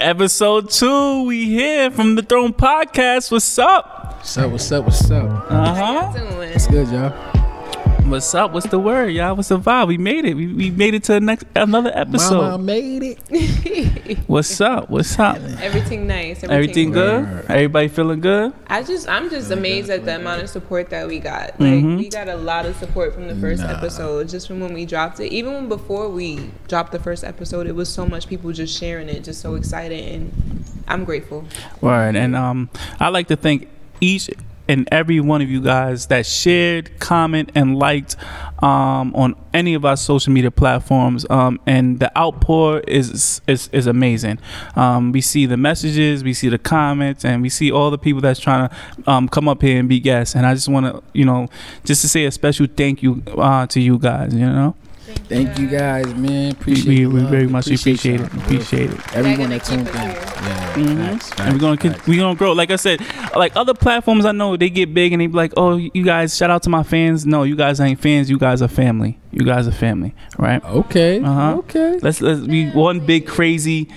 Episode two, we here from the Throne Podcast. What's up? What's up? What's up? What's up? Uh huh. Doing. What's good, y'all? What's up? What's the word, y'all? What's the vibe? We made it. We, we made it to the next another episode. Mama made it. What's up? What's up? Everything nice. Everything good? Word. Everybody feeling good? I just, I'm just amazed at the amount of support that we got. Like, Mhm. we got a lot of support from the first Nah. episode, just from when we dropped it. Even before we dropped the first episode, it was so much people just sharing it, just so excited, and I'm grateful. Right, And um, I like to thank each and every one of you guys that shared, comment, and liked um, on any of our social media platforms. Um, and the outpour is is, is amazing. Um, we see the messages, we see the comments, and we see all the people that's trying to um, come up here and be guests. And I just want to, you know, just to say a special thank you uh, to you guys. You know, Thank you guys, man. we, Appreciate we, the we very much appreciate, y'all, it. Appreciate it. Everyone They're that tuned keep in. us here. Yeah, Mhm. facts, and we're gonna facts, con- facts. we gonna grow. Like I said, like other platforms, I know they get big and they be like, "Oh, you guys, shout out to my fans." No, you guys ain't fans. You guys are family. You guys are family, right? Okay. Uh-huh. Okay. Let's let's be one big crazy,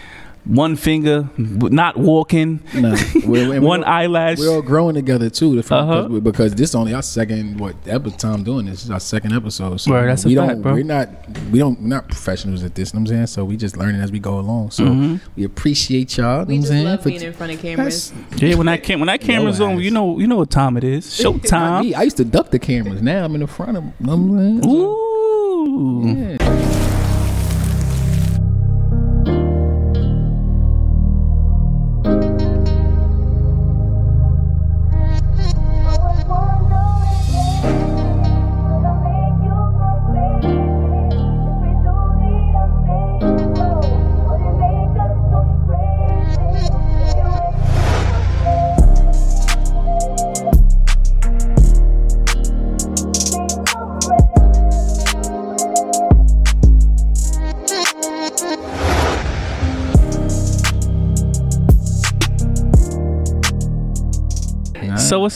one finger, not walking, Nah, we're, we're, one we're, eyelash. we're all growing together too. The Uh-huh. because, because this is only our second what episode time doing this. This is our second episode. So Word, that's a we fact, don't bro. we're not we don't we're not professionals at this. You know what I'm saying so we just learning as we go along. So Mhm. we appreciate y'all. We you know just what I'm love saying? being in front of cameras. Yeah, when that cam- when that camera's Your on, you know you know what time it is. Not Showtime. I used to duck the cameras. Now I'm in the front of them. You know what I'm saying? Ooh. Yeah.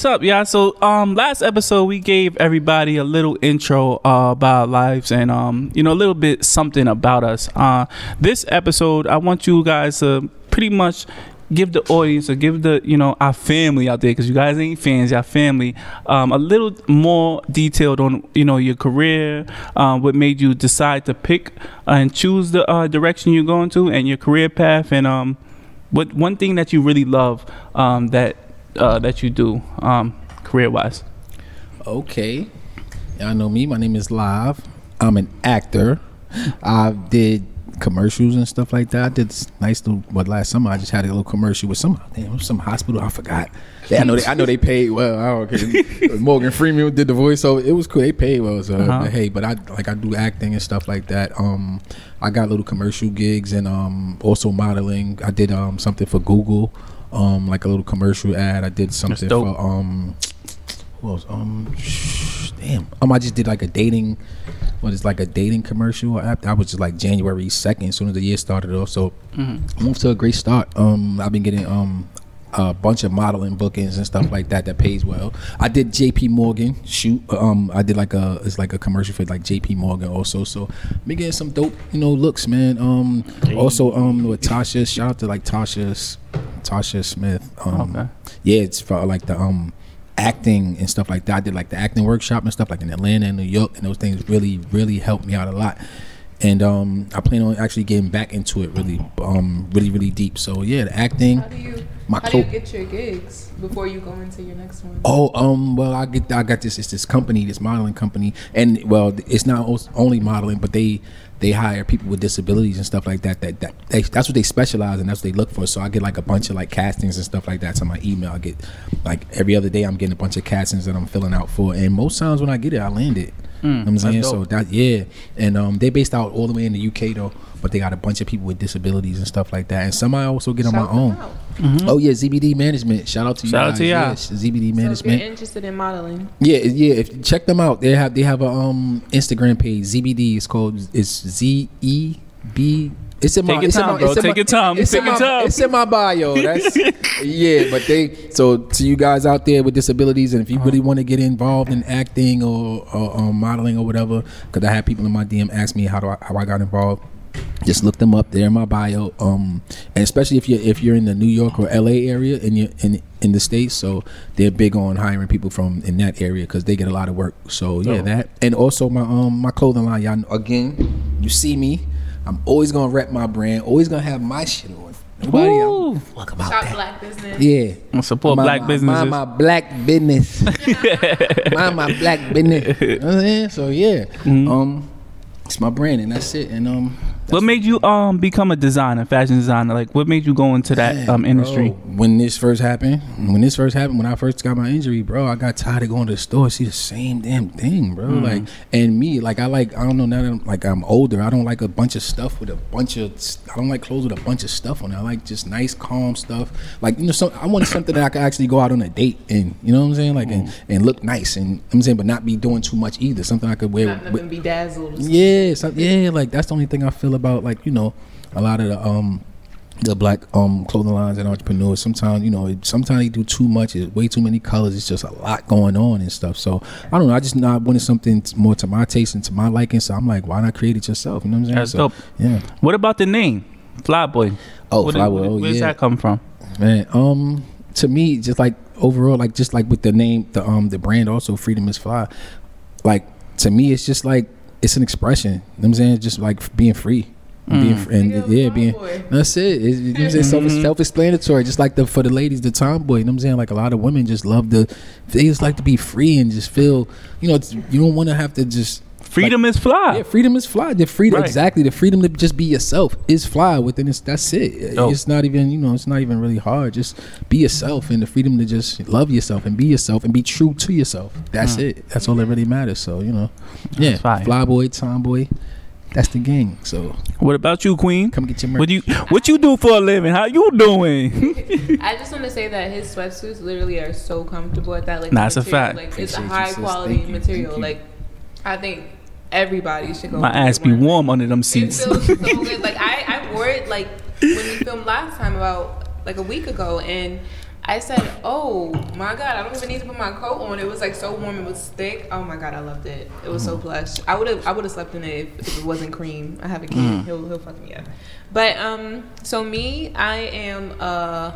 Up, y'all? So um, last episode we gave everybody a little intro uh, about our lives and um, you know, a little bit something about us. Uh, this episode, I want you guys to pretty much give the audience or give the you know our family out there because you guys ain't fans, y'all family, um, a little more detailed on you know your career, um, what made you decide to pick and choose the uh, direction you're going to, and your career path, and um, what one thing that you really love um, that uh, that you do um, career wise. Okay. Y'all know me. My name is Live. I'm an actor. I did commercials and stuff like that. I did this nice little. But last summer I just had a little commercial with some damn some hospital. I forgot. Yeah, I know. They, I know they paid well. I don't care. Morgan Freeman did the voice, so it was cool. They paid well. So Uh-huh. but hey, but I like I do acting and stuff like that. Um, I got little commercial gigs and um also modeling. I did um something for Google. Um, like a little commercial ad. I did something for um what else? Um, damn. Um, I just did like a dating, what is like a dating commercial app. That was just like January second, as soon as the year started off. So Mm-hmm. moved to a great start. Um, I've been getting um a bunch of modeling bookings and stuff like that that pays well. I did JP Morgan shoot. Um, I did like a it's like a commercial for like JP Morgan also. So been getting some dope you know looks, man. Um, also um with Tasha. Shout out to like Tasha Tasha Smith. Um, Okay. yeah, it's for like the um acting and stuff like that. I did like the acting workshop and stuff like in Atlanta and New York, and those things really, really helped me out a lot. And um, I plan on actually getting back into it really, um, really, really deep. So yeah, the acting. How do you, My how do you get your gigs before you go into your next one? Oh, um, well, I get, I got this. It's this company, this modeling company, and well, it's not only modeling, but they they hire people with disabilities and stuff like that. That, that they, that's what they specialize in. That's what they look for. So I get like a bunch of like castings and stuff like that to my email. I get like every other day I'm getting a bunch of castings that I'm filling out for, and most times when I get it, I land it. You know I'm saying? dope. So that yeah, and um, they based out all the way in the UK though, but they got a bunch of people with disabilities and stuff like that, and some I also get on Shout my own. them out. Oh yeah, Zebedee management. Shout out to you. Shout out to y'all. Yes, Zebedee So if management. you're interested in modeling, Yeah, yeah. If check them out, they have they have a um Instagram page. Zebedee is called it's Z E B. It's in Take my. your it's in time, my- bro. it's in Take my- your time. It's Take in your my, time. It's in my bio. That's yeah. But they so to you guys out there with disabilities, and if Uh-huh. you really want to get involved in acting or, or um, modeling or whatever, because I had people in my DM ask me how do I how I got involved. just look them up. They're in my bio. Um, and especially if you're if you're in the New York or LA area in your in in the states, so they're big on hiring people from in that area because they get a lot of work. So yeah, Oh. that and also my um my clothing line. Y'all know- again, you see me. I'm always gonna rep my brand. Always gonna have my shit on. Nobody Ooh. else fuck about Shop that. black business. Yeah. And support Mind black my- businesses. Mind my black business. mind my black business. You know what I'm saying? So yeah. Mm-hmm. Um it's my brand and that's it. And um what made you um become a designer, fashion designer? Like, what made you go into that Man, um industry? bro, when this first happened, when this first happened, when I first got my injury, bro, I got tired of going to the store, see the same damn thing, bro. Mm. Like, and me, like, I like, I don't know now that I'm like I'm older, I don't like a bunch of stuff with a bunch of, I don't like clothes with a bunch of stuff on it. I like just nice, calm stuff. Like, you know, some, I wanted something that I could actually go out on a date and, you know what I'm saying, like, Mm. and, and look nice, and I'm saying, but not be doing too much either. Something I could wear. Not with- nothing bedazzled. yeah, so, yeah, like that's the only thing I feel about like you know a lot of the um the black um clothing lines and entrepreneurs. Sometimes you know sometimes they do too much. It's way too many colors. It's just a lot going on and stuff. So I don't know. I just not wanted something more to my taste and to my liking. So I'm like, why not create it yourself? You know what I'm saying? That's so, dope. Yeah. What about the name, Flyboy? Oh, What- Flyboy. where- Oh, Where's yeah. that come from? Man, um, to me, just like overall, like just like with the name, the um, the brand also, Freedom is Fly. Like to me, it's just like it's an expression. You know what I'm saying? Just like being free, being mm. fr- and Nigga, yeah, being. That's it. It's, you know what I'm saying? Self, mm-hmm. self-explanatory. Just like the for the ladies, the tomboy. You know what I'm saying? Like a lot of women just love the. They just like to be free and just feel. You know, it's, you don't want to have to just. Freedom is fly. Yeah, freedom is fly. The freedom, Right. exactly. The freedom to just be yourself is fly. Within it's that's it. Dope. It's not even you know. It's not even really hard. Just be yourself and the freedom to just love yourself and be yourself and be true to yourself. That's mm. it. That's all that really matters. So you know, yeah. That's fire. Flyboy, tomboy, that's the gang. So What about you, Queen? come get your merch. What do you What you do for a living? How you doing? I just want to say that his sweatsuits literally are so comfortable at that. Like, Nah, it's a fact. Like, it's a Appreciate you, high quality material. Like, I think everybody should go. My ass be warm under them seats. so good. Like I, I wore it like when we filmed last time about like a week ago, and I said, "Oh my god, I don't even need to put my coat on." It was like so warm. It was thick. Oh my god, I loved it. It was Mm. so plush. I would have, I would have slept in it if, if it wasn't cream. I have a kid. Mm. He'll, he'll fuck me up. But um, so me, I am uh.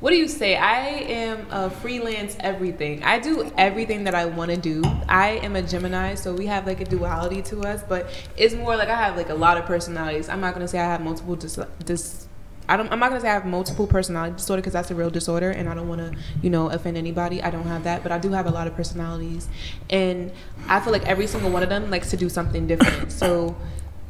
What do you say? I am a freelance everything. I do everything that I want to do. I am a Gemini, so we have like a duality to us, but it's more like I have like a lot of personalities. I'm not gonna say I have multiple dis. dis I don't, I'm not gonna say I have multiple personality disorder because that's a real disorder, and I don't want to, you know, offend anybody. I don't have that, but I do have a lot of personalities, and I feel like every single one of them likes to do something different. So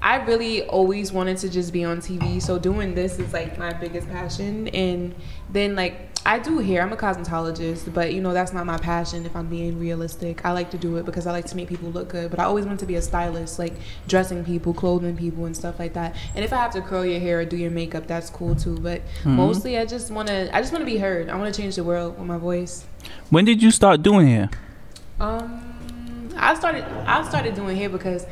I really always wanted to just be on TV. So doing this is like my biggest passion. And then like I do hair. I'm a cosmetologist, but you know that's not my passion. If I'm being realistic, I like to do it because I like to make people look good. But I always wanted to be a stylist, like dressing people, clothing people, and stuff like that. And if I have to curl your hair or do your makeup, that's cool too. But mostly, I just wanna I just wanna be heard. I wanna change the world with my voice. When did you start doing hair? Um, I started I started doing hair because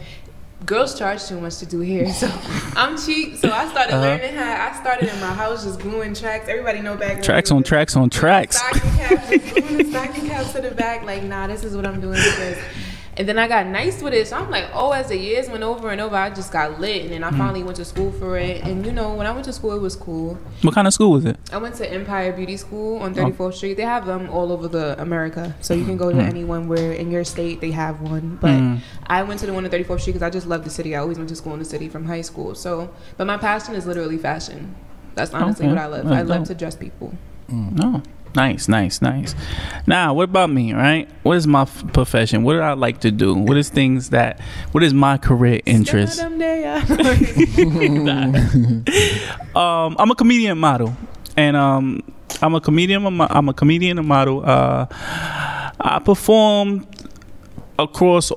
girls charge too much to do hair, so I'm cheap. So I started Uh-huh. learning how. I started in my house just gluing tracks. Everybody know back Tracks on tracks on tracks. Stocking caps, gluing the stocking caps to the back. Like, nah, this is what I'm doing because. And then I got nice with it, so I'm like, oh, as the years went over and over, I just got lit, and then I Mm. finally went to school for it. And you know, when I went to school, it was cool. What kind of school was it? I went to Empire Beauty School Oh. on 34th Street. They have them all over the America, so you can go to anyone where in your state they have one. But Mm. I went to the one on 34th Street because I just love the city. I always went to school in the city from high school. So, but my passion is literally fashion. That's honestly Okay. what I love. That's I love dope. to dress people. No. Nice, nice, nice. Now, what about me, right? What is my f- profession? What do I like to do? What is things that, what is my career interest? Um, I'm a comedian model, and um, I'm a comedian. I'm a, I'm a comedian and model. Uh, I perform across,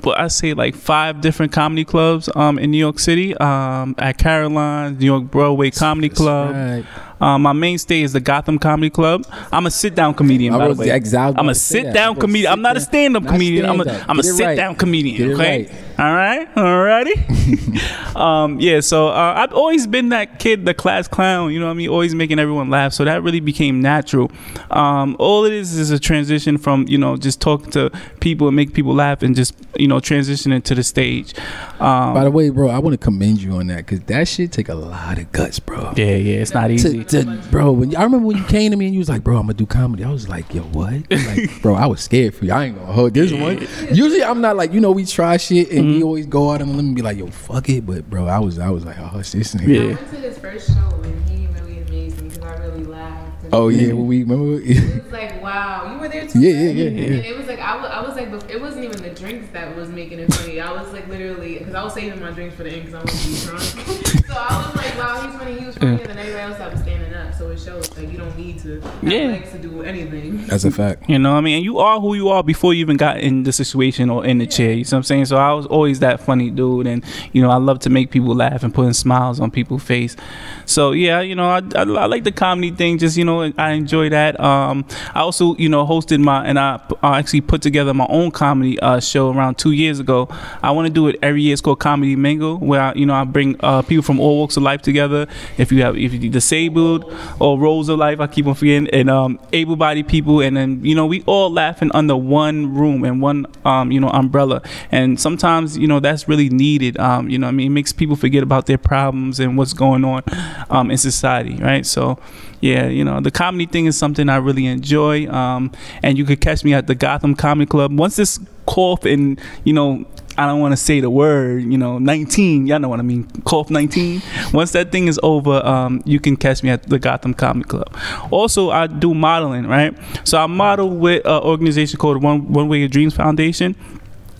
what I say, like five different comedy clubs um, in New York City. Um, at Caroline's, New York Broadway Comedy Club. Right. Um, my mainstay is the Gotham Comedy Club. I'm a sit down comedian. I By the was way. exactly I'm a sit down comedian. I'm not a stand up comedian. I'm a. I'm a sit right. down comedian. Okay. right. All right. Alrighty. um, yeah. So uh, I've always been that kid, the class clown. You know what I mean? Always making everyone laugh. So that really became natural. Um, all it is is a transition from you know just talking to people and make people laugh and just you know transition into the stage. Um, By the way, bro, I want to commend you on that because that shit take a lot of guts, bro. yeah, yeah, it's not easy. To, to, bro, when I remember when you came to me and you was like, "Bro, I'm gonna do comedy," I was like, "Yo, what?" Like, bro, I was scared for you. I ain't gonna hold this one. Usually, I'm not like you know we try shit and Mm-hmm. we always go out and let me be like, "Yo, fuck it," but bro, I was I was like, "Oh, it's this nigga." I went to his first show and he really amazed me because I really laughed. And Oh yeah, when we remember. It was like, wow, you were there too. Yeah, yeah, yeah, yeah. And it was like, I was, I was like, it wasn't even the drinks that was making it funny. I was like, literally, because I was saving my drinks for the end because I was be drunk. so I was like, wow, he's funny. He was funnier than everybody else that was standing up. So it shows like you don't need to have Yeah. legs to do anything. That's a fact. You know what I mean? And you are who you are before you even got in the situation or in the chair. You know what I'm saying? So I was always that funny dude. And, you know, I love to make people laugh and putting smiles on people's face. So, yeah, you know, I, I, I like the comedy thing. Just, you know, I enjoy that. Um, I also, you know, hosted my, and I, actually put together my own comedy uh, show around two years ago. I want to do it every year. It's called Comedy Mingle, where, I, you know, I bring uh, people from all walks of life together. If you have, if you're disabled or roles of life, I keep on forgetting, and um, able-bodied people, and then you know we all laughing under one room and one um, you know umbrella. And sometimes you know that's really needed. Um, you know, I mean, it makes people forget about their problems and what's going on um, in society, right? So. Yeah, you know the comedy thing is something I really enjoy, um, and you could catch me at the Gotham Comedy Club. Once this cough and you know I don't want to say the word, you know, 19. Y'all know what I mean. Cough 19. Once that thing is over, um, you can catch me at the Gotham Comedy Club. Also, I do modeling, right? So I model with an organization called One Runway of Dreams Foundation.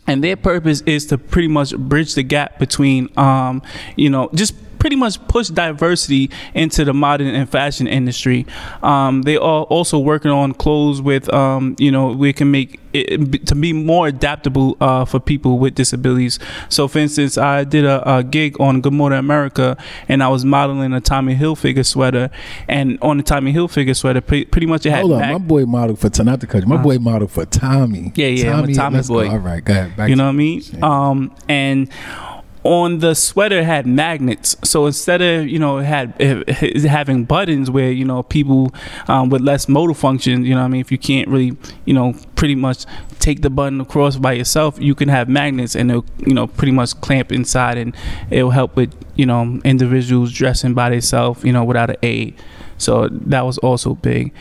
And their purpose is to pretty much bridge the gap between, um, you know, just pretty much push diversity into the modern and fashion industry. Um, they are also working on clothes with, um, you know, we can make it to be more adaptable uh, for people with disabilities. So, for instance, I did a, a gig on Good Morning America, and I was modeling a Tommy Hilfiger sweater, and on the Tommy Hilfiger sweater, pre- pretty much it had. Hold on, back- my boy modeled for not to cut you. My boy modeled for Tommy. Yeah, yeah, I'm a Tommy let's go. boy. All right, go ahead. Back you know what I mean? Um, and on the sweater had magnets. So instead of you know had having buttons where you know people um, with less motor function, you know I mean, if you can't really you know pretty much take the button across by yourself, you can have magnets and they'll you know pretty much clamp inside and it'll help with you know individuals dressing by themselves, you know, without an aid. So that was also big.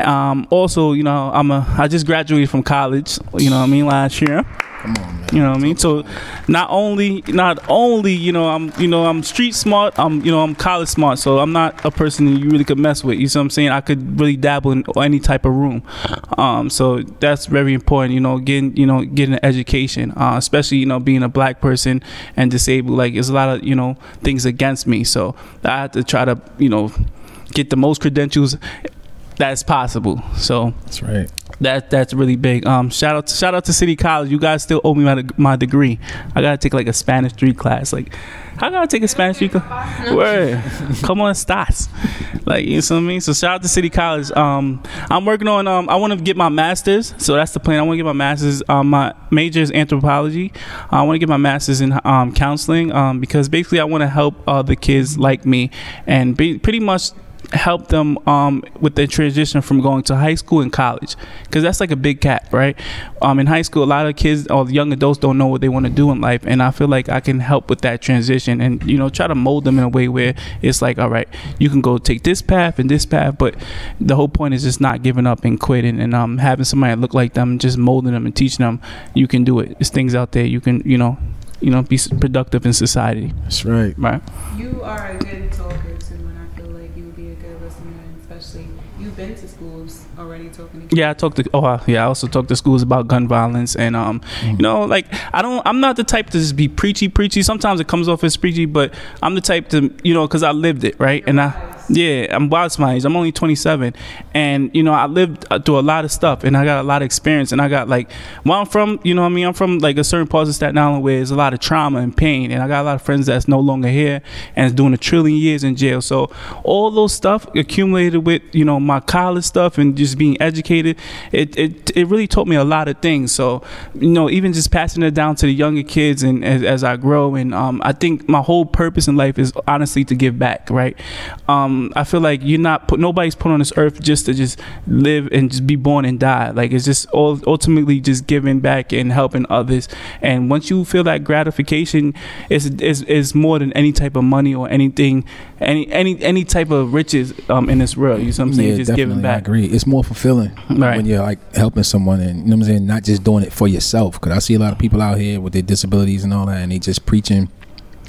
Um, also, you know, I'm a I just graduated from college. You know I mean last year. Come on, man. You know what I mean? So not only not only, you know, I'm you know, I'm street smart, I'm you know, I'm college smart. So I'm not a person that you really could mess with. You see what I'm saying? I could really dabble in any type of room. Um so that's very important, you know, getting you know, getting an education. Uh especially, you know, being a black person and disabled, like there's a lot of, you know, things against me. So I have to try to, you know, get the most credentials that's possible. So That's right. That that's really big. Um, shout out to, shout out to City College. You guys still owe me my, my degree. I gotta take like a Spanish three class. Like, how gotta take a Spanish three class? Word, come on, stats. Like you know what I mean. So shout out to City College. Um, I'm working on. Um, I want to get my master's. So that's the plan. I want to get my master's. Um, my major is anthropology. I want to get my master's in um counseling. Um, because basically I want to help other kids like me and be pretty much help them um, with their transition from going to high school and college. Because that's like a big gap right? Um, in high school a lot of kids or young adults don't know what they want to do in life and i feel like i can help with that transition and you know try to mold them in a way where it's like all right you can go take this path and this path but the whole point is just not giving up and quitting and um, having somebody look like them just molding them and teaching them you can do it. There's things out there. You can you know you know be productive in society. That's right. right? You are a good talking. Yeah, I talked to. Oh, uh, yeah, I also talk to schools about gun violence, and um, you know, like I don't. I'm not the type to just be preachy, preachy. Sometimes it comes off as preachy, but I'm the type to, you know, because I lived it, right? And I, yeah, I'm my age. I'm only 27, and you know, I lived uh, through a lot of stuff, and I got a lot of experience, and I got like, where I'm from, you know, what I mean, I'm from like a certain part of Staten Island where there's a lot of trauma and pain, and I got a lot of friends that's no longer here and is doing a trillion years in jail. So all those stuff accumulated with, you know, my college stuff and just being educated, it it, it really taught me a lot of things. So, you know, even just passing it down to the younger kids and as, as I grow, and um, I think my whole purpose in life is honestly to give back, right? Um, um, I feel like you're not put nobody's put on this earth just to just live and just be born and die. Like it's just all ultimately just giving back and helping others. And once you feel that gratification, is is is more than any type of money or anything, any any any type of riches um in this world. You know what I'm saying? Yeah, just definitely. giving I agree. It's more fulfilling Right. when you're like helping someone, and you know what I'm saying, not just doing it for yourself. Because I see a lot of people out here with their disabilities and all that, and they just preaching,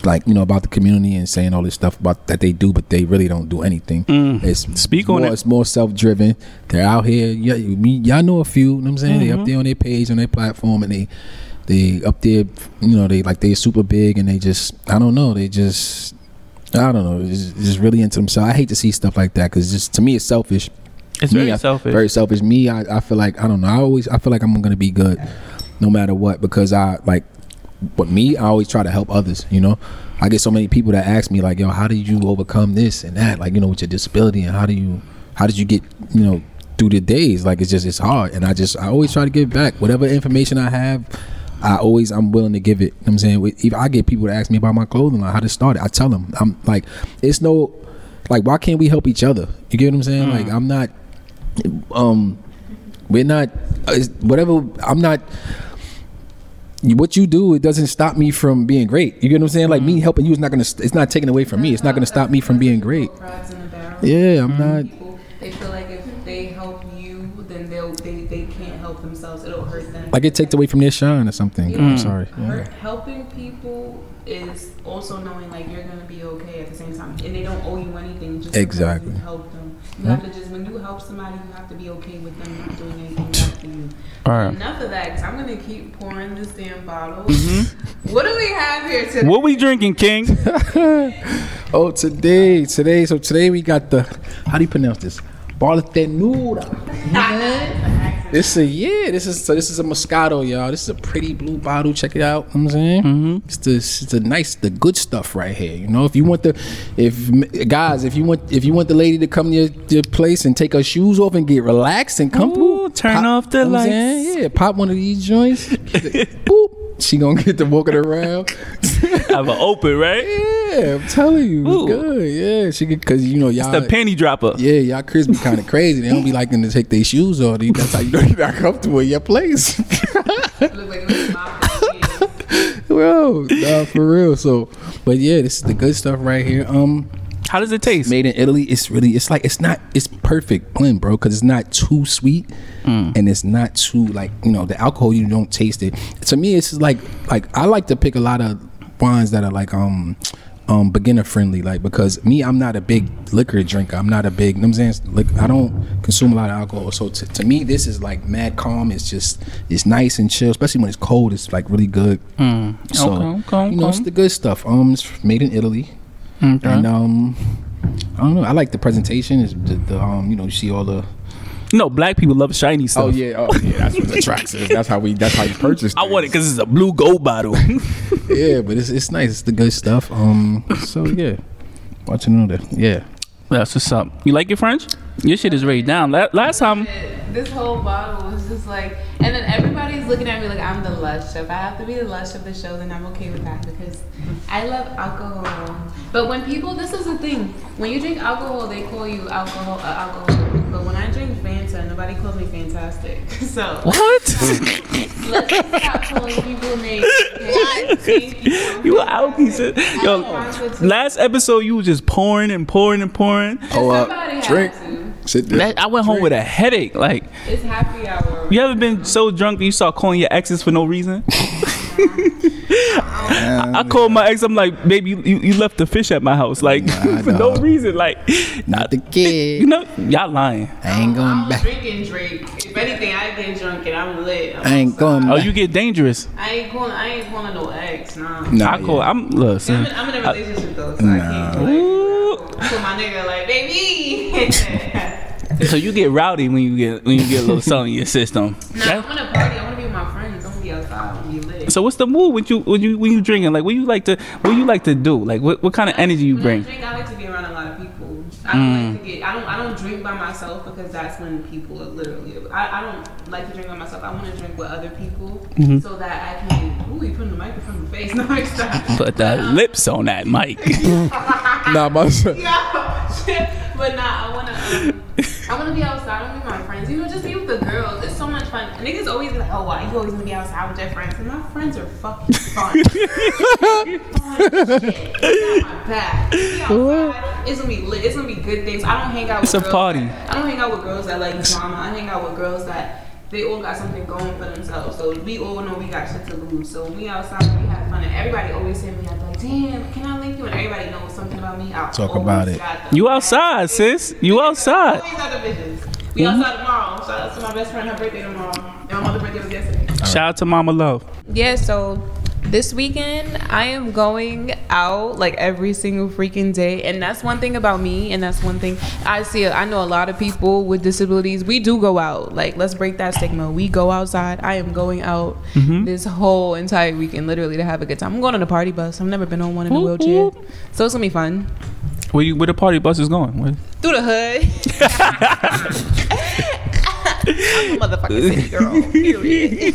like you know, about the community and saying all this stuff about that they do, but they really don't do anything. Mm. It's Speak more, on it. It's more self-driven. They're out here. Yeah, y'all know a few. You know what I'm saying? They Mhm. up there on their page on their platform, and they they up there. You know, they like they super big, and they just I don't know. They just I don't know. It's just really into themselves. I hate to see stuff like that because just to me, it's selfish. It's Me, very I- selfish. Very selfish. Me, I, I feel like I don't know. I always I feel like I'm gonna be good, no matter what, because I like. But me, I always try to help others. You know, I get so many people that ask me like, "Yo, how did you overcome this and that? Like, you know, with your disability, and how do you, how did you get, you know, through the days? Like, it's just it's hard, and I just I always try to give back whatever information I have. I always I'm willing to give it. You know what I'm saying even I get people to ask me about my clothing, like how to start it. I tell them I'm like, it's no, like why can't we help each other? You get what I'm saying? Like I'm not, um, we're not uh, whatever. I'm not. What you do, it doesn't stop me from being great. You get what I'm saying? Like me mm. helping you is not gonna. It's not taken away from me. It's not gonna stop me from being great. Crabs in a barrel. Yeah, I'm not. People, they feel like if they help you, then they'll they, they can't help themselves. It'll hurt them. Like it takes away from their shine or something. Yeah. I'm mm. sorry. Yeah. helping people is also knowing like you're gonna be okay at the same time, and they don't owe you anything just Exactly. you help them. You have to just when you help somebody, you have to be okay with them not doing anything bad for you. All right. Enough of that, because I'm gonna keep pouring this damn bottle. What do we have here today? Mm-hmm. What we drinking, King? Oh, today, today, so today we got the. How do you pronounce this? Bartenura. This a yeah. This is so. This is a Moscato, y'all. This is a pretty blue bottle. Check it out. You know what I'm saying Mm-hmm. it's the it's the nice, the good stuff right here. You know, if you want the, if guys, if you want, if you want the lady to come to your, your place and take her shoes off and get relaxed and comfortable, Ooh, turn off the you know lights. Yeah, pop one of these joints. She gonna get to walking around. Have an open, right? Yeah, I'm telling you, Ooh. it's good. Yeah, she could, cause you know y'all. The panty dropper. yeah, y'all kids be kind of crazy. They don't be liking to take their shoes off. That's how you know you're not comfortable in your place. Look like it was my face. Bro, nah, for real. So, but yeah, this is the good stuff right here. Um, How does it taste? made in Italy. It's really, it's like it's not, it's perfect blend, bro. Cause it's not too sweet, and it's not too like you know the alcohol. You don't taste it. To me, it's like like I like to pick a lot of wines that are like um um beginner friendly, like because me, I'm not a big liquor drinker. I'm not a big. You know what I'm saying lic- I don't consume a lot of alcohol. So to, to me, this is like mad calm. It's just it's nice and chill, especially when it's cold. It's like really good. So Okay, okay, you know, it's the good stuff. Um, it's made in Italy. And um, I don't know. I like the presentation. Is the, the um, you know, you see all the. No, black people love shiny stuff. Oh yeah, oh yeah. That's what attracts us. That's how we. That's how you purchase. I want it because it's a blue gold bottle. Yeah, but it's it's nice. It's the good stuff. Um, so yeah, watching all that. Yeah. That's what's up. You like your French? Your shit is way down. La- last time, This whole bottle was just like, and then everybody's looking at me like I'm the lush. If I have to be the lush of the show, then I'm okay with that because I love alcohol. But when people, this is the thing, when you drink alcohol, they call you alcohol, uh, alcohol. But when I drink Fanta, nobody calls me fantastic. So what? let's stop calling people names. okay? Thank you. you were out, he said. Yo, last episode you was just pouring and pouring and pouring. Oh, Somebody uh, drink. to. Sit there. That, I went home with a headache. Like, It's happy hour. you ever been so drunk that you start calling your exes for no reason? I, I called my ex. I'm like, baby, you, you left the fish at my house, like Nah, for no reason. Like, Not the kid. you know, y'all lying. I ain't going I'm back. drinking Drake. If anything, I get drunk and I'm lit. I'm I ain't outside. going Oh, you get dangerous. I ain't calling. I ain't calling no ex. Nah. Nah, I call. yeah. I'm listen. I'm, in, I'm in a relationship though, so Nah. I can't like Ooh. put my nigga like baby. So you get rowdy when you get when you get a little something in your system. nah, I want to party. I want to be with my friends. I want to be outside. I want to be lit. So what's the mood when you when you when you drinking? Like what you like to what you like to do? Like what, what kind of energy you When bring? I drink, I like to be around a lot of people. I don't like mm. to get. I don't. I don't drink by myself because that's when people are literally. I, I don't like to drink by myself. I want to drink with other people mm-hmm. so that I can. Ooh, you putting the microphone in the face. No, stop. Put the um, lips on that mic. Nah, my Yo, but nah, I wanna, um, I wanna be outside. I wanna be with my friends. You know, just be with the girls. It's so much fun. Niggas always be like, oh, why you always gonna be outside with your friends? And my friends are fucking fun. fun shit. It's not my back. It's gonna be lit. It's gonna be good things. I don't hang out. It's with a girls party. that- I don't hang out with girls that like drama. I hang out with girls that. They all got something going for themselves, so we all know we got shit to lose. So we outside, we have fun, and everybody always hit me up like, "Damn, can I link you?" And everybody knows something about me. I Talk about it. You outside, sis. You outside. Always got the visions. We outside mm-hmm. tomorrow. Shout out to my best friend. Her birthday tomorrow. And my mother's birthday was yesterday. Shout out to Mama Love. Yeah, so this weekend I am going out like every single freaking day, and that's one thing about me, and that's one thing I see. I know a lot of people with disabilities. We do go out. Like, let's break that stigma. We go outside. I am going out mm-hmm. this whole entire weekend, literally to have a good time. I'm going on a party bus. I've never been on one in a Whoop, wheelchair, whoop. so it's gonna be fun. Where you where the party bus is going? Where- Through the hood. I'm a motherfucking city girl. Period.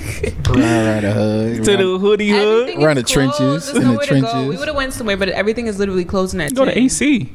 Right, right, the hood. To the hoodie hood. Everything Around is the trenches. There's in the nowhere to go. trenches. We would have went somewhere, but everything is literally closing at Go to AC.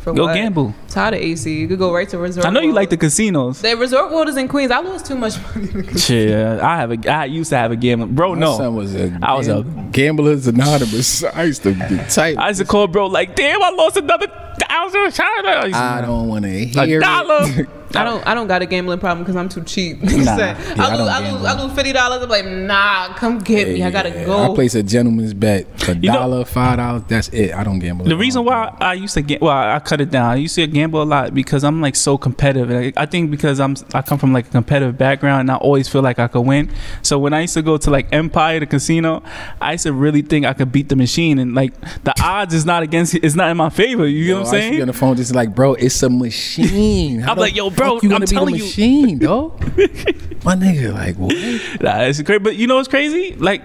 For Go what? gamble. Tired of AC. You could go right to Resort I know you World. like the casinos. The Resort World is in Queens. I lost too much money. in the casino. I have a. I used to have a gambling. Bro, My no. son was a, I was a- Gamblers Anonymous. I used to be tight. I used to call bro like, damn, I lost another thousand. Shout I don't want to hear a hear dollar. it. I don't. I don't got a gambling problem because I'm too cheap. Nah. I, Yeah, I lose, I, lose. I lose fifty dollars. I'm like, nah, come get me. I gotta Yeah, go. I place a gentleman's bet. A You know- dollar, five dollars. That's it. I don't gamble. The reason why I used to get well, I cut it down. I used to gamble a lot because I'm like so competitive. Like, I think because I'm I come from like a competitive background and I always feel like I could win. So when I used to go to like Empire, the casino, I used to really think I could beat the machine, and like the odds is not against, it's not in my favor. You Yo, know what I'm saying? I used to be on saying? the phone just like, bro, it's a machine. How I'm like, yo, bro, fuck you I'm wanna be the telling you. machine, dog. My nigga, like, what? Nah, it's crazy. But you know what's crazy? Like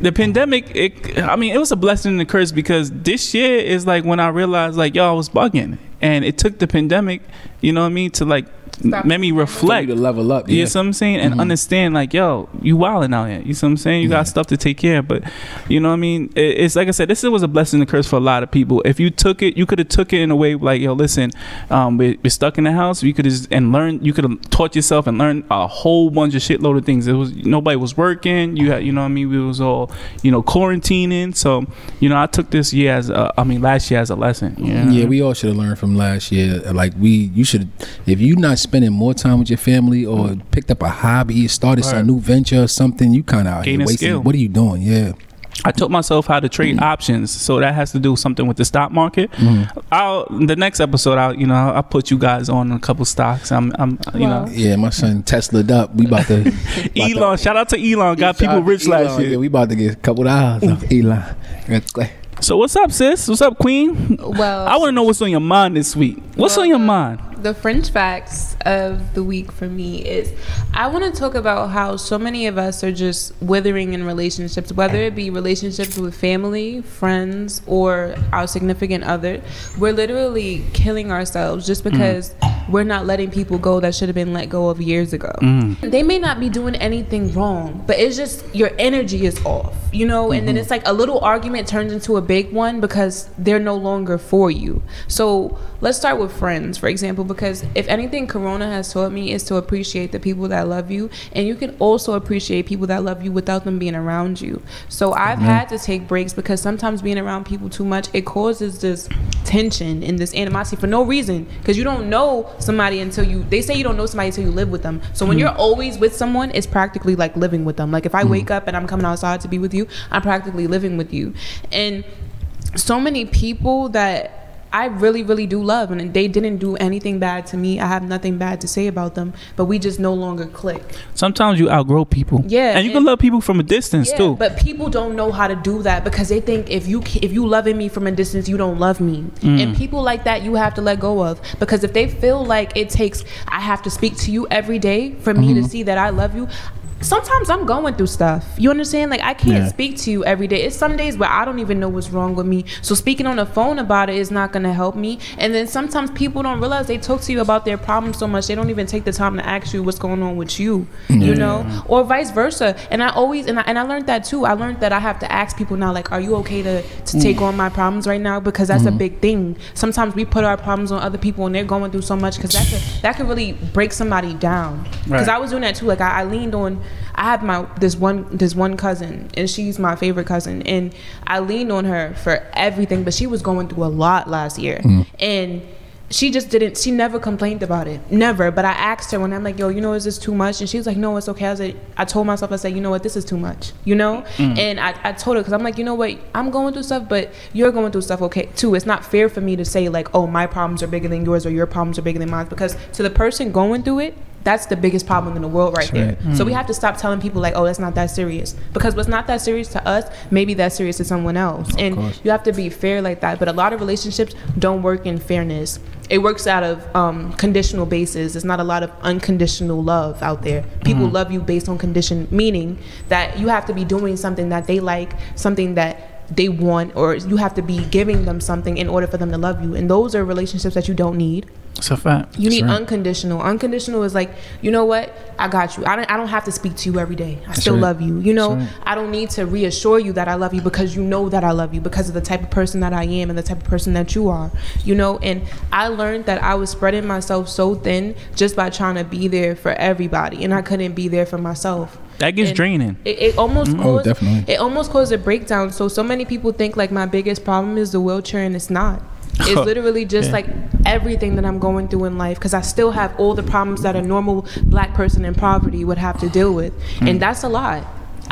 the pandemic, it, I mean, it was a blessing and a curse because this year is like when I realized like, yo, I was bugging, and it took the pandemic, you know what I mean, to like Stop. made me reflect. you to level up. You Yeah. know what I'm saying? And understand, like, yo, you wilding out here. You know what I'm saying? You Yeah. got stuff to take care of. But, you know what I mean? It, it's like I said, this was a blessing and a curse for a lot of people. If you took it, you could have took it in a way like, yo, listen, um, we, we're stuck in the house. You could just and learn, you could have taught yourself and learned a whole bunch of shitload of things. It was, nobody was working. You had, you know what I mean? We was all, you know, quarantining. So, you know, I took this year as, a, I mean, last year as a lesson. You know? Yeah, we all should have learned from last year. Like we, you should, if you're not spending more time with your family or picked up a hobby, started Right. some new venture or something, you kind of Gaining wasting. skill. What are you doing? Yeah, I taught myself how to trade mm. options, so that has to do something with the stock market. Mm-hmm. I'll the next episode, I'll you know I'll put you guys on a couple stocks. I'm I'm you Wow. know yeah. My son Tesla'd up. We about to. about to- Elon. Shout out to Elon, got people rich Elon. last year. Yeah, we about to get a couple dollars off Elon. So what's up, sis? What's up, Queen? Well, I want to know what's on your mind this week. What's on your mind? The French facts of the week for me is I want to talk about how so many of us are just withering in relationships, whether it be relationships with family, friends, or our significant other. We're literally killing ourselves just mm. because we're not letting people go that should have been let go of years ago. Mm. They may not be doing anything wrong, but it's just your energy is off, you know? And then mm-hmm. it's like a little argument turns into a big one because they're no longer for you. So let's start with friends, for example, because if anything Corona has taught me is to appreciate the people that love you. And you can also appreciate people that love you without them being around you. So I've mm-hmm. had to take breaks because sometimes being around people too much, it causes this tension and this animosity for no reason. Because you don't know somebody until you, they say you don't know somebody until you live with them. So when mm-hmm. you're always with someone, it's practically like living with them. Like if I mm-hmm. wake up and I'm coming outside to be with you, I'm practically living with you. And so many people that I really, really do love, and they didn't do anything bad to me. I have nothing bad to say about them, but we just no longer click. Sometimes you outgrow people. Yeah, and you can love people from a distance Yeah, too. but people don't know how to do that because they think if you if you loving me from a distance, you don't love me. Mm. And people like that you have to let go of because if they feel like it takes I have to speak to you every day for me Mm-hmm. to see that I love you. Sometimes I'm going through stuff. You understand? Like I can't Yeah. speak to you every day. It's some days where I don't even know what's wrong with me. So speaking on the phone about it is not gonna help me. And then sometimes people don't realize they talk to you about their problems so much they don't even take the time to ask you what's going on with you. You know, or vice versa. And I always and I, and I learned that too. I learned that I have to ask people now, like, are you okay to to mm. take on my problems right now? Because that's a mm-hmm. big thing. Sometimes we put our problems on other people and they're going through so much because that could that could really break somebody down. Because Right. I was doing that too. Like I, I leaned on. I have my this one this one cousin, and she's my favorite cousin, and I leaned on her for everything. But she was going through a lot last year, mm. and she just didn't. She never complained about it, never. But I asked her when I'm like, "Yo, you know, is this too much?" And she was like, "No, it's okay." I was like, I told myself, I said, "You know what? This is too much," you know. Mm. And I, I told her because I'm like, you know what? I'm going through stuff, but you're going through stuff, okay, too. It's not fair for me to say like, "Oh, my problems are bigger than yours," or "Your problems are bigger than mine," because to the person going through it, that's the biggest problem in the world right That's there. right. So we have to stop telling people like, oh, that's not that serious. Because what's not that serious to us, maybe that's serious to someone else. and course. you have to be fair like that. But a lot of relationships don't work in fairness. It works out of um, conditional basis. There's not a lot of unconditional love out there. People love you based on condition, meaning that you have to be doing something that they like, something that they want, or you have to be giving them something in order for them to love you. And those are relationships that you don't need. It's a fact. You need right. unconditional. Unconditional is like, you know what? I got you. I don't, I don't have to speak to you every day. I still right. love you. You know, right. I don't need to reassure you that I love you because you know that I love you because of the type of person that I am and the type of person that you are. You know, and I learned that I was spreading myself so thin just by trying to be there for everybody, and I couldn't be there for myself. That gets And draining. It, it almost Oh, caused, definitely. It almost caused a breakdown. So so many people think like my biggest problem is the wheelchair, and it's not. It's literally just Yeah. like everything that I'm going through in life because I still have all the problems that a normal black person in poverty would have to deal with, Hmm. and that's a lot.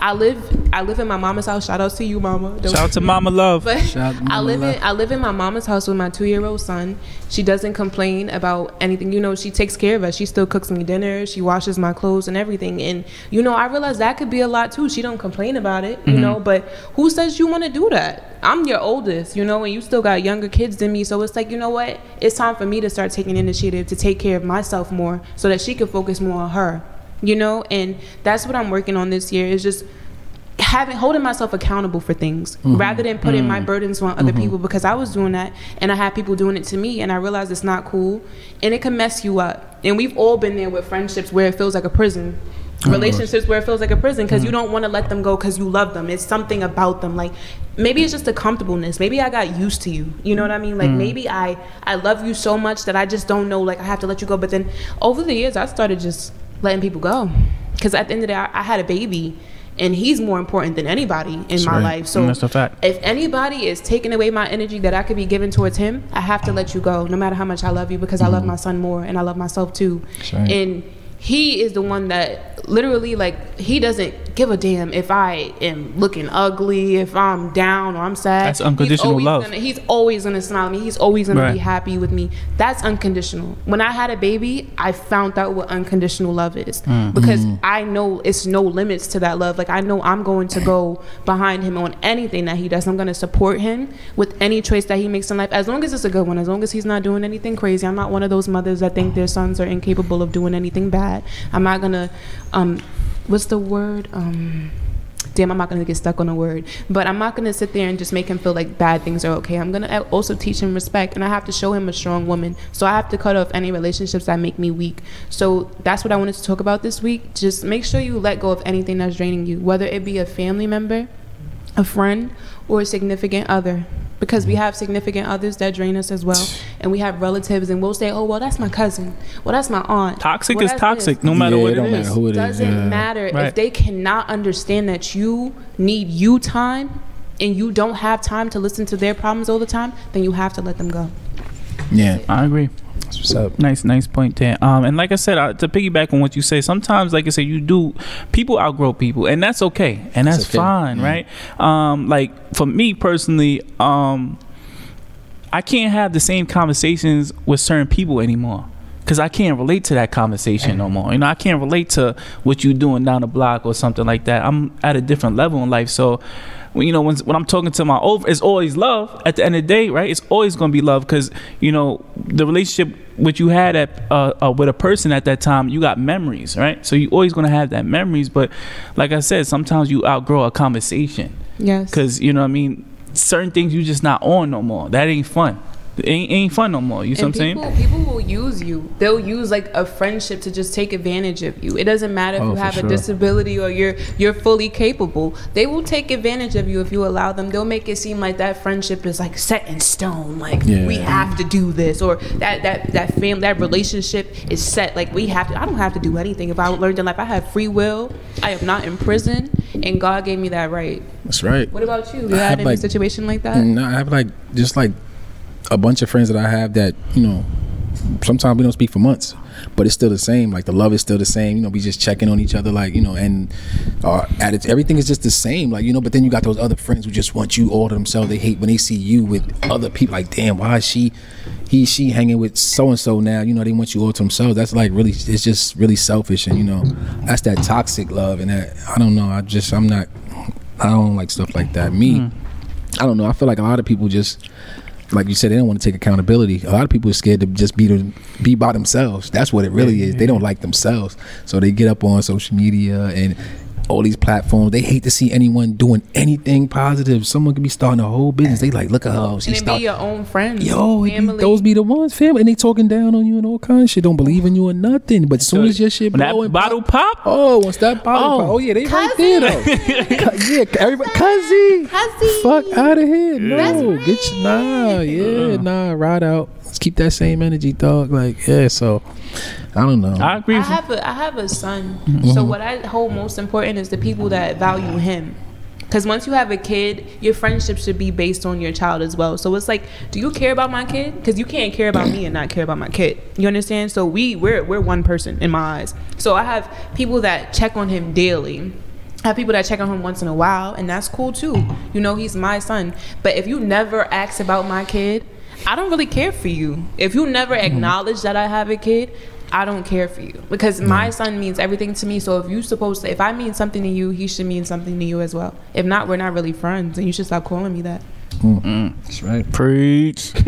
I live I live in my mama's house. Shout out to you, mama. Don't- Shout out to Mama Love. but Shout out I live Love. in I live in my mama's house with my two year old son. She doesn't complain about anything. You know, she takes care of us. She still cooks me dinner. She washes my clothes and everything. And you know, I realize that could be a lot too. She don't complain about it. You mm-hmm. know, but who says you want to do that? I'm your oldest, you know, and you still got younger kids than me. So it's like, you know what? It's time for me to start taking initiative to take care of myself more, so that she can focus more on her. You know, and that's what I'm working on this year. Is just having holding myself accountable for things mm-hmm. rather than putting my mm-hmm. burdens on other mm-hmm. people because I was doing that and I had people doing it to me and I realized it's not cool and it can mess you up. And we've all been there with friendships where it feels like a prison. Relationships where it feels like a prison because you don't want to let them go because you love them. It's something about them. Like maybe it's just a comfortableness. Maybe I got used to you. You know what I mean? Like mm. maybe I I love you so much that I just don't know. Like I have to let you go. But then over the years, I started just letting people go because at the end of the day, I, I had a baby and he's more important than anybody in That's my right. life. So that's a fact. if anybody is taking away my energy that I could be giving towards him, I have to let you go, no matter how much I love you, because I love mm-hmm. my son more and I love myself too. Right. And he is the one that literally like he doesn't give a damn if I am looking ugly, if I'm down or I'm sad. That's unconditional he's always love. Gonna, he's always gonna smile at me. He's always gonna Right. be happy with me. That's unconditional. When I had a baby, I found out what unconditional love is Mm. because I know it's no limits to that love. Like I know I'm going to go behind him on anything that he does. I'm gonna support him with any choice that he makes in life, as long as it's a good one. As long as he's not doing anything crazy. I'm not one of those mothers that think their sons are incapable of doing anything bad. I'm not gonna, um, what's the word? Um, damn, I'm not gonna get stuck on a word, but I'm not gonna sit there and just make him feel like bad things are okay. I'm gonna also teach him respect, and I have to show him a strong woman. So I have to cut off any relationships that make me weak. So that's what I wanted to talk about this week. Just make sure you let go of anything that's draining you, whether it be a family member, a friend, or a significant other. Because we mm-hmm. have significant others that drain us as well, and we have relatives, and we'll say, "Oh, well, that's my cousin. Well, that's my aunt." Toxic Well, is toxic, this." no matter Yeah, what it don't it matter who it is. doesn't yeah. matter if they cannot understand that you need you time and you don't have time to listen to their problems all the time then you have to let them go Yeah, I agree. That's what's up. Nice, nice point there. Um, and like I said, uh, to piggyback on what you say, sometimes, like I said, you do people outgrow people, and that's okay, and that's It's okay. fine, Yeah. right? Um, like for me personally, um, I can't have the same conversations with certain people anymore. because I can't relate to that conversation no more. You know, I can't relate to what you're doing down the block or something like that. I'm at a different level in life, so. When, you know, when, when I'm talking to my over, it's always love. At the end of the day, right? It's always gonna be love because you know the relationship which you had at uh, uh, with a person at that time, you got memories, right? So you always gonna have that memories. But like I said, sometimes you outgrow a conversation Yes. because you know what I mean. Certain things you just not on no more. That ain't fun. It ain't, ain't fun no more. You see what I'm and saying? people, people will use you. They'll use like a friendship to just take advantage of you. It doesn't matter if Oh, you have sure. a disability or you're you're fully capable. They will take advantage of you if you allow them. They'll make it seem like that friendship is like set in stone. Like Yeah. we have to do this, or that that that fam that relationship is set. Like we have to. I don't have to do anything. If I learned in life, I have free will. I am not in prison, and God gave me that right. That's right. What about you? You I had have, any like- situation like that? No, I have like just like a bunch of friends that I have that you know. Sometimes we don't speak for months, but it's still the same. Like the love is still the same. You know, we just checking on each other. Like you know, and uh, our attitude, everything is just the same. Like you know, but then you got those other friends who just want you all to themselves. They hate when they see you with other people. Like damn, why is she, he, she hanging with so and so now? You know, they want you all to themselves. That's like really, it's just really selfish, and you know, that's that toxic love. And that I don't know. I just I'm not. I don't like stuff like that. Me. Mm-hmm. I don't know. I feel like a lot of people just, like you said, they don't want to take accountability. A lot of people are scared to just be to, be by themselves. That's what it really is. They don't like themselves, so they get up on social media and all these platforms. They hate to see anyone doing anything positive. Someone could be starting a whole business. They like, look at her. She and it start, be your own friends, Yo, it be- those be the ones, family, and they talking down on you and all kinds of shit. Don't believe in you or nothing. But as soon as your shit When blow that bottle pop, Oh, once that bottle Oh. pop, oh yeah, they right there though. Yeah, everybody, cuzzy, Cuzzy. fuck out of here. No, get you, nah, yeah, nah, ride out. Let's keep that same energy, dog. Like, yeah, so I don't know. I agree. I have a I have a son. Mm-hmm. So what I hold most important is the people that value him. Because once you have a kid, your friendship should be based on your child as well. So it's like, do you care about my kid? Because you can't care about me and not care about my kid. You understand? So we we're we're one person in my eyes. So I have people that check on him daily. I have people that check on him once in a while, and that's cool too. You know, he's my son. But if you never ask about my kid, I don't really care for you. If you never mm-hmm. acknowledge that I have a kid, I don't care for you because my son means everything to me. So if you supposed to, if I mean something to you, he should mean something to you as well. If not, we're not really friends, and you should stop calling me that. Mm. Mm. That's right. Preach.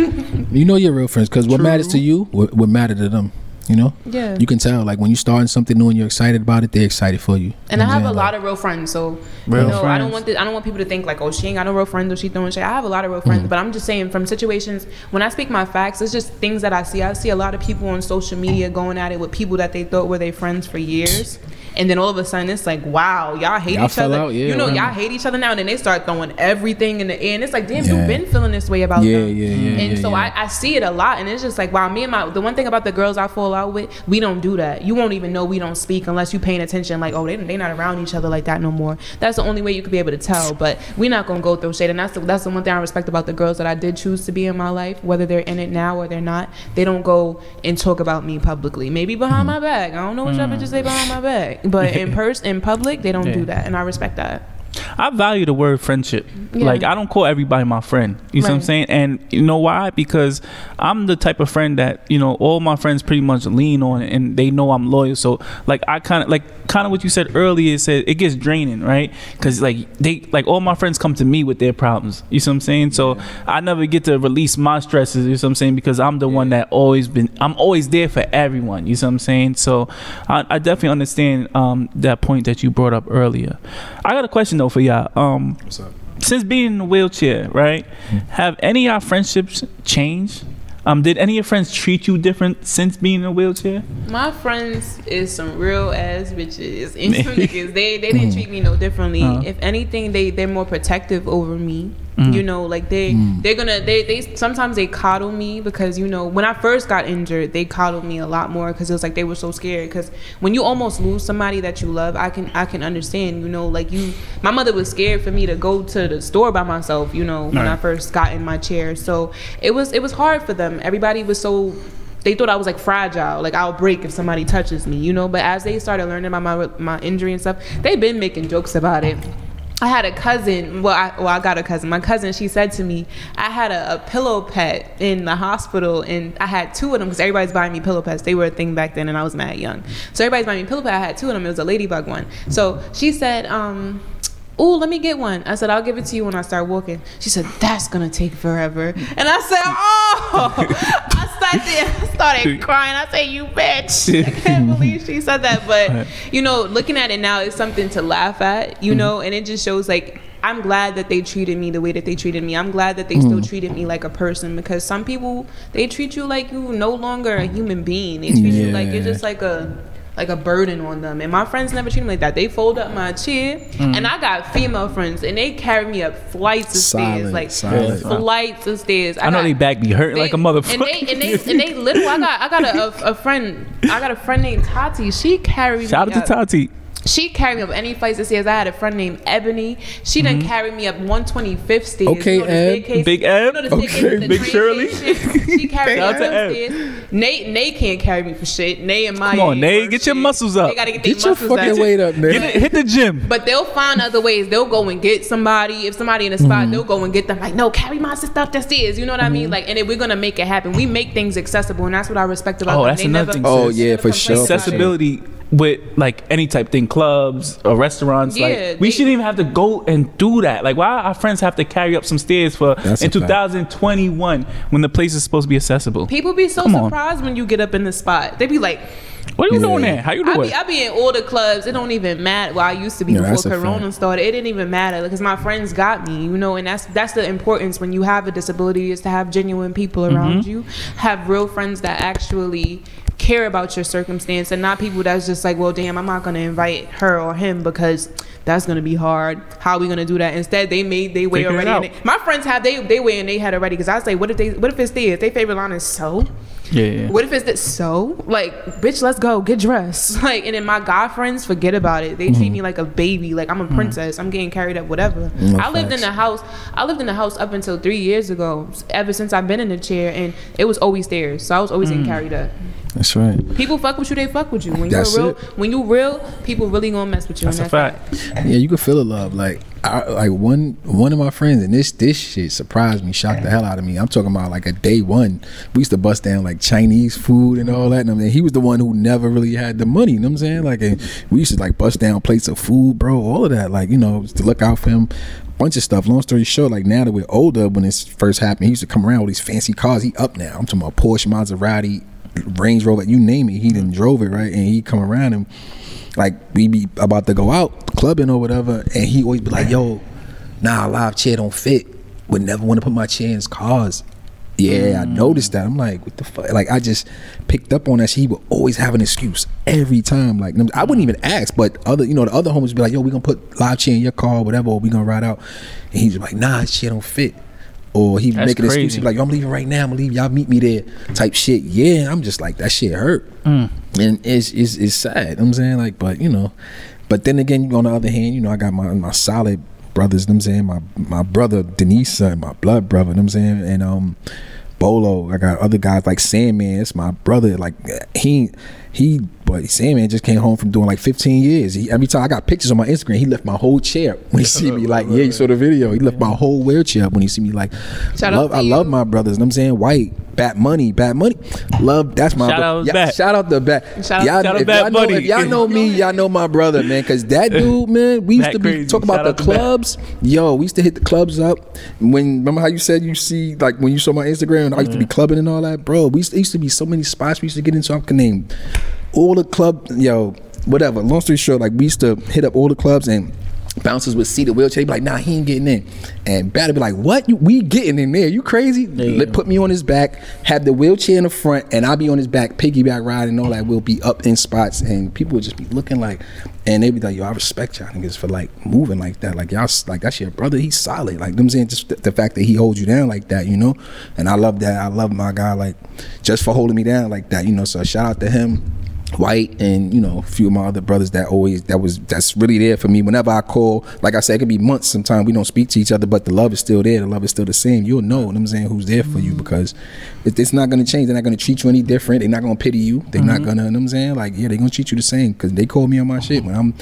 You know your real friends because what matters to you, what, what matter to them. You know. Yeah. You can tell, like when you starting something new and you're excited about it, they're excited for you. And I have a lot of real friends, so Real you know, I don't want the, I don't want people to think like, oh, she ain't got no real friends or she throwing shit. I have a lot of real friends, mm-hmm. but I'm just saying from situations when I speak my facts, it's just things that I see. I see a lot of people on social media going at it with people that they thought were their friends for years. And then all of a sudden, it's like, wow, y'all hate Y'all each other. out, yeah, you know, y'all hate each other now, and then they start throwing everything in the air. And it's like, damn, Yeah. you've been feeling this way about Yeah, them. yeah, yeah, And so. I, I see it a lot, and it's just like, wow, me and my the one thing about the girls I fall out with, we don't do that. You won't even know we don't speak unless you paying attention. Like, oh, they they not around each other like that no more. That's the only way you could be able to tell. But we're not gonna go through shade, and that's the, that's the one thing I respect about the girls that I did choose to be in my life, whether they're in it now or they're not. They don't go and talk about me publicly. Maybe behind mm-hmm. my back. I don't know what y'all mm. bitches say behind my back, but in person, in public, they don't Yeah. do that, and I respect that. I value the word friendship. Yeah. Like I don't call everybody my friend. You see what I'm saying? And you know why? Because I'm the type of friend that you know all my friends pretty much lean on, and they know I'm loyal. So like I kind of like kind of what you said earlier. It Said it gets draining, right? Because like they like all my friends come to me with their problems. You see what I'm saying? So I never get to release my stresses. You see what I'm saying? Because I'm the one that always been. I'm always there for everyone. You see what I'm saying? So I, I definitely understand um, that point that you brought up earlier. I got a question though for y'all. Um, What's up? since being in a wheelchair, right? Have any of our friendships changed? Um, did any of your friends treat you different since being in a wheelchair? My friends is some real ass bitches and some niggas. They they didn't treat me no differently. Uh-huh. If anything, they they're more protective over me. Mm. You know, like they they're gonna they they sometimes they coddle me because you know when I first got injured, they coddled me a lot more because it was like they were so scared. Because when you almost lose somebody that you love, I can I can understand. You know, like you, my mother was scared for me to go to the store by myself. You know, when I first got in my chair, so it was it was hard for them. Everybody was so they thought I was like fragile, like I'll break if somebody touches me, you know. But as they started learning about my my injury and stuff, they've been making jokes about it. I had a cousin. Well, I, well, I got a cousin. My cousin, she said to me, I had a, a pillow pet in the hospital, and I had two of them because everybody's buying me pillow pets. They were a thing back then, and I was mad young. So everybody's buying me pillow pet. I had two of them. It was a ladybug one. So she said, um, "Oh, let me get one." I said, "I'll give it to you when I start walking." She said, "That's gonna take forever," and I said, "Oh!" I started, I started crying. I said, "You bitch!" I can't believe she said that. But you know, looking at it now, it's something to laugh at. You mm-hmm. know, and it just shows like. I'm glad that they treated me the way that they treated me. I'm glad that they still mm-hmm. treated me like a person because some people they treat you like you no longer a human being. They treat you like you're just like a like a burden on them. And my friends never treat me like that. They fold up my chair, Mm. and I got female friends, and they carry me up flights of Solid, stairs, like solid. flights of stairs. I know got- they back be hurting like a motherfucker. And they and they and they little. I got I got a, a, a friend. I got a friend named Tati. She carried Shout me out to up. Tati. She carried me up any flights of stairs. I had a friend named Ebony. She done carried me up 125th stairs. Okay, the Eb. Big Eb. You know Okay, Big Shirley. station? She carried me up to stairs. Nate, Nate can't carry me for shit. Nate and my Come on, Nate, get your muscles up. They gotta get, Get your muscles fucking up. weight up, man. Get it, hit the gym. But they'll find other ways. They'll go and get somebody. If somebody in a Mm-hmm. spot, they'll go and get them. Like, no, carry my sister up the stairs. You know what I mean? Like, and then we're gonna make it happen. We make things accessible, and that's what I respect about Oh, them. that's They another never- thing, Oh sis. yeah, for sure. accessibility with like any type thing, clubs or restaurants. Yeah, like we shouldn't even have to go and do that. Like why our friends have to carry up some stairs for in a fact. 2021 when the place is supposed to be accessible. People be so Come on. surprised when you get up in the spot. They be like, What are you Yeah. doing there? How you I doing? be, I be in all the clubs. It don't even matter. Well, I used to be Yeah, before Corona fact. started. It didn't even matter because my friends got me, you know. And that's that's the importance when you have a disability is to have genuine people around Mm-hmm. you, have real friends that actually care about your circumstance, and not people that's just like, well, damn, I'm not gonna invite her or him because that's gonna be hard. How are we gonna do that? Instead, they made they way Figure already. it. My friends have they they way in they had already because I say, what if they what if it's theirs? Their favorite line is so. Yeah, yeah. What if it's that so? Like, bitch, let's go, get dressed. Like, and then my guy friends forget about it. They treat me like a baby, like I'm a princess. I'm getting carried up, whatever. Mm, I lived in facts. the house. I lived in the house up until three years ago. Ever since I've been in the chair, and it was always theirs. So I was always getting carried up. That's right. People fuck with you, they fuck with you. When That's you're real, it. when you real, people really gonna mess with you. That's and a fact. Yeah, you can feel the love. Like, I, like one one of my friends, and this this shit surprised me, shocked the hell out of me. I'm talking about like a day one. We used to bust down like Chinese food and all that. And I mean, he was the one who never really had the money. You know what I'm saying? Like, and we used to like bust down plates of food, bro. All of that, like you know, to look out for him. Bunch of stuff. Long story short, like now that we're older, when this first happened, he used to come around with these fancy cars. He up now. I'm talking about Porsche, Maserati, Range Rover, you name it. He done drove it right, and he come around and like we be about to go out clubbing or whatever, and he always be like, "Yo, nah, live chair don't fit. Would never want to put my chair in his cars." Yeah, I mm. noticed that. I'm like, what the fuck? Like, I just picked up on that. He would always have an excuse every time. Like, I wouldn't even ask, but other, you know, the other homies would be like, "Yo, we gonna put live chair in your car, or whatever, or we gonna ride out." And he's like, "Nah, shit don't fit." Or he That's make an excuse. be like, I'm leaving right now. I'm gonna leave. Y'all meet me there. Type shit. Yeah, I'm just like that. Shit hurt, and it's, it's it's sad. You know what I'm saying like, but you know, but then again, on the other hand, you know, I got my my solid brothers. You know what I'm saying my my brother Denise, my blood brother. You know what I'm saying and um. Bolo, I got other guys like Sandman. It's my brother. Like he, he, but Sandman just came home from doing like 15 years. He, every time I got pictures on my Instagram, he left my whole chair when he see me. Like, yeah, you saw the video. He left my whole wheelchair when he see me. Like, Shout love, to I you. love my brothers. You know what I'm saying white, Bat Money, Bat Money, love. That's my Shout bro- out yeah, Bat. Shout out to Bat. Shout out- y'all, shout out if Bat y'all know, Money. if y'all know me, y'all know my brother, man. Because that dude, man, we used Bat to be crazy. talk about Shout the out to clubs. Yo, we used to hit the clubs up. When remember how you said you see like when you saw my Instagram and I used to be mm. clubbing and all that, bro. We used to, used to be so many spots we used to get into. I can name all the club, yo, whatever. Long story short, like we used to hit up all the clubs and. Bouncers would see the wheelchair, be like, "Nah, he ain't getting in," and Batter be like, "What? You, we getting in there? You crazy?" Let put me on his back, have the wheelchair in the front, and I'll be on his back, piggyback riding, and all that. We'll be up in spots, and people would just be looking like, and they'd be like, "Yo, I respect y'all niggas for like moving like that. Like y'all, like that's your brother. He's solid. Like them saying, just the, the fact that he holds you down like that, you know. And I love that. I love my guy like just for holding me down like that, you know. So shout out to him. White and you know a few of my other brothers that always that was that's really there for me whenever I call. Like I said, it could be months. Sometimes we don't speak to each other, but the love is still there. The love is still the same. You'll know. what I'm saying who's there for you mm-hmm. because it, it's not going to change. They're not going to treat you any different. They're not going to pity you. They're not mm-hmm. going to. You know what I'm saying like yeah, they're going to treat you the same because they call me on my shit when I'm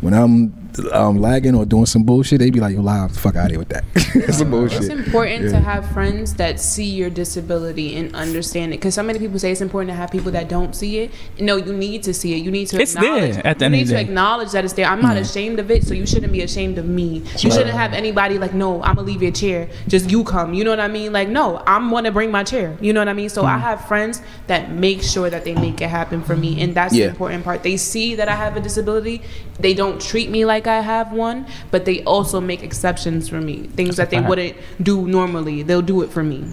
when I'm um, lagging or doing some bullshit, they'd be like, "Yo, live the fuck out of here with that." some bullshit. It's important Yeah. to have friends that see your disability and understand it. Because so many people say it's important to have people that don't see it. No, you need to see it. You need to. It's there acknowledge, at the you end of need the to day. acknowledge that it's there. I'm not ashamed of it, so you shouldn't be ashamed of me. You shouldn't have anybody like, no, I'm gonna leave your chair. Just you come. You know what I mean? Like, no, I'm gonna bring my chair. You know what I mean? So Mm. I have friends that make sure that they make it happen for me, and that's Yeah. the important part. They see that I have a disability. They don't treat me like I have one, but they also make exceptions for me. Things that they fact. wouldn't do normally, they'll do it for me.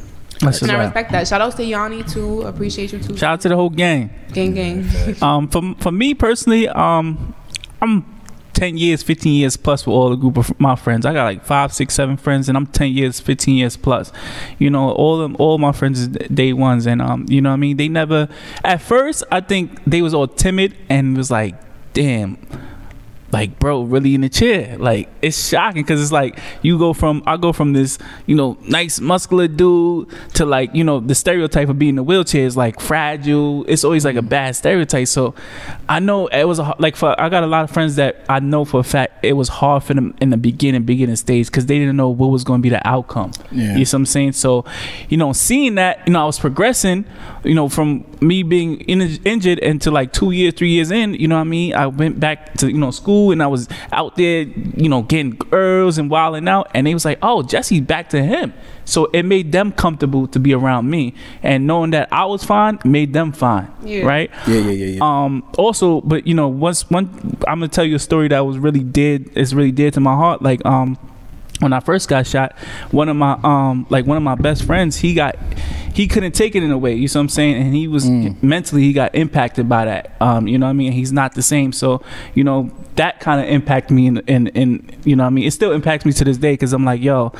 That's And just I right. respect that. Shout out to Yanni too. Appreciate you too. Shout out to the whole gang. gang gang. Um, for for me personally, um, I'm ten years, fifteen years plus with all the group of my friends. I got like five, six, seven friends, and I'm ten years, fifteen years plus. You know, all them, all my friends is day ones, and um, you know, what I mean, they never. At first, I think they was all timid and was like, damn. Like bro, really in the chair. Like it's shocking because it's like you go from I go from this you know nice muscular dude to like you know the stereotype of being in a wheelchair is like fragile. It's always like a mm-hmm. bad stereotype. So I know it was a, like for I got a lot of friends that I know for a fact it was hard for them in the beginning beginning stage because they didn't know what was going to be the outcome. Yeah. You know what I'm saying? So you know seeing that you know I was progressing. You know from me being in, injured into like two years three years in. You know what I mean? I went back to you know school and I was out there you know getting girls and wilding out and they was like oh Jesse's back to him. So it made them comfortable to be around me and knowing that I was fine made them fine. Yeah. Right? Yeah, yeah, yeah, yeah. Um. Also, but you know, once one, I'm gonna tell you a story that was really dead. Is really dear to my heart. Like um, when I first got shot, one of my um, like one of my best friends, he got, he couldn't take it in a way. You see what I'm saying? And he was mentally, he got impacted by that. Um, you know what I mean? He's not the same. So you know that kind of impacted me in in you know what I mean. It still impacts me to this day because I'm like, yo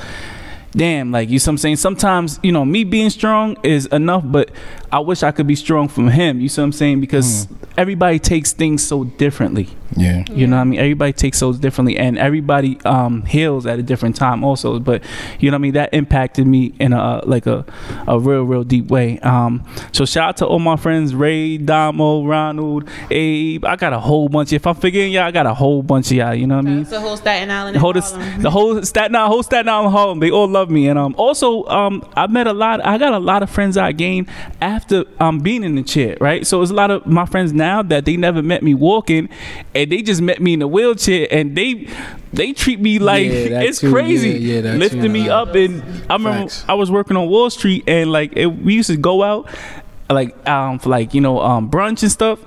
damn, like you see what I'm saying? Sometimes, you know, me being strong is enough, but I wish I could be strong from him. You see what I'm saying? Because everybody takes things so differently. yeah. You know what I mean? Everybody takes those differently and everybody um heals at a different time also. But you know what I mean? That impacted me in a like a, a real, real deep way. Um so shout out to all my friends, Ray, Damo, Ronald, Abe. I got a whole bunch. If I'm forgetting y'all, I got a whole bunch of y'all, you know what I mean? The whole Staten Island. the and whole the whole Staten Island, whole Staten Island Harlem, they all love me, and um also um I met a lot. I got a lot of friends I gained after um being in the chair, right? So it's a lot of my friends now that they never met me walking, and they just met me in a wheelchair, and they they treat me like Yeah, it's too. crazy, Yeah, yeah, lifting too. me up, and I remember Facts. I was working on Wall Street, and like it, we used to go out like um for like you know um brunch and stuff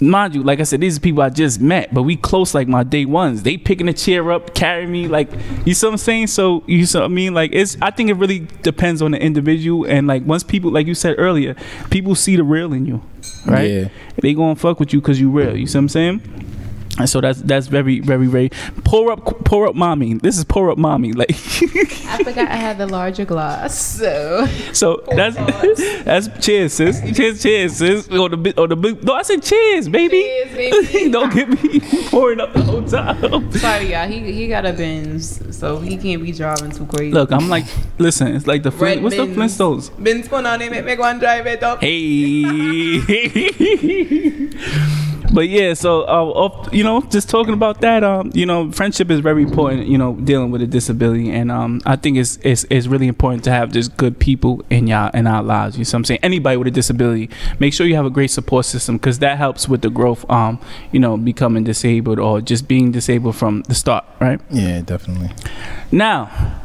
mind you, like I said, these are people I just met, but we close like my day ones. They picking a chair up, carry me, like you see what I'm saying? So you see what I mean? Like it's I think it really depends on the individual and like once people like you said earlier, people see the real in you. Right? Yeah. They gonna fuck with you because you real. You see what I'm saying? And so that's that's very very very pour up pour up mommy. This is pour up mommy. Like I forgot I had the larger glass, so so that's oh, that's cheers sis. Cheers cheers sis. On the on the big no I said cheers baby. Cheers, baby. Don't get me pouring up the whole time. sorry, y'all. He he got a Benz, so he can't be driving too crazy. Look, I'm like, listen, it's like the Flint, Red what's the Benz. Flintstones? Benz put on him, make one drive it up. Hey. But yeah, so uh, off, you know, just talking about that, um, you know, friendship is very important. You know, dealing with a disability, and um, I think it's it's it's really important to have just good people in y'all in our lives. You know, what I'm saying anybody with a disability, make sure you have a great support system because that helps with the growth. Um, you know, becoming disabled or just being disabled from the start, right? Yeah, definitely. Now,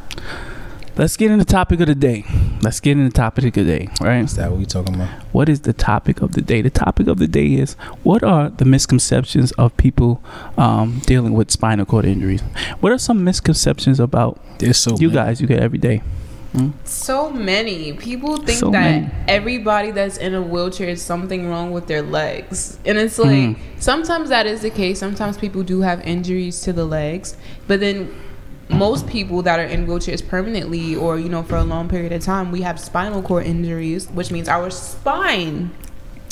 let's get into the topic of the day. Let's get into the topic of the day, right? Is that what we talking about? What is the topic of the day? The topic of the day is what are the misconceptions of people um, dealing with spinal cord injuries? What are some misconceptions about There's so you many. guys you get every day? So many people think So that many. everybody that's in a wheelchair is something wrong with their legs, and it's like Mhm. sometimes that is the case. Sometimes people do have injuries to the legs, but then most people that are in wheelchairs permanently or you know for a long period of time, we have spinal cord injuries, which means our spine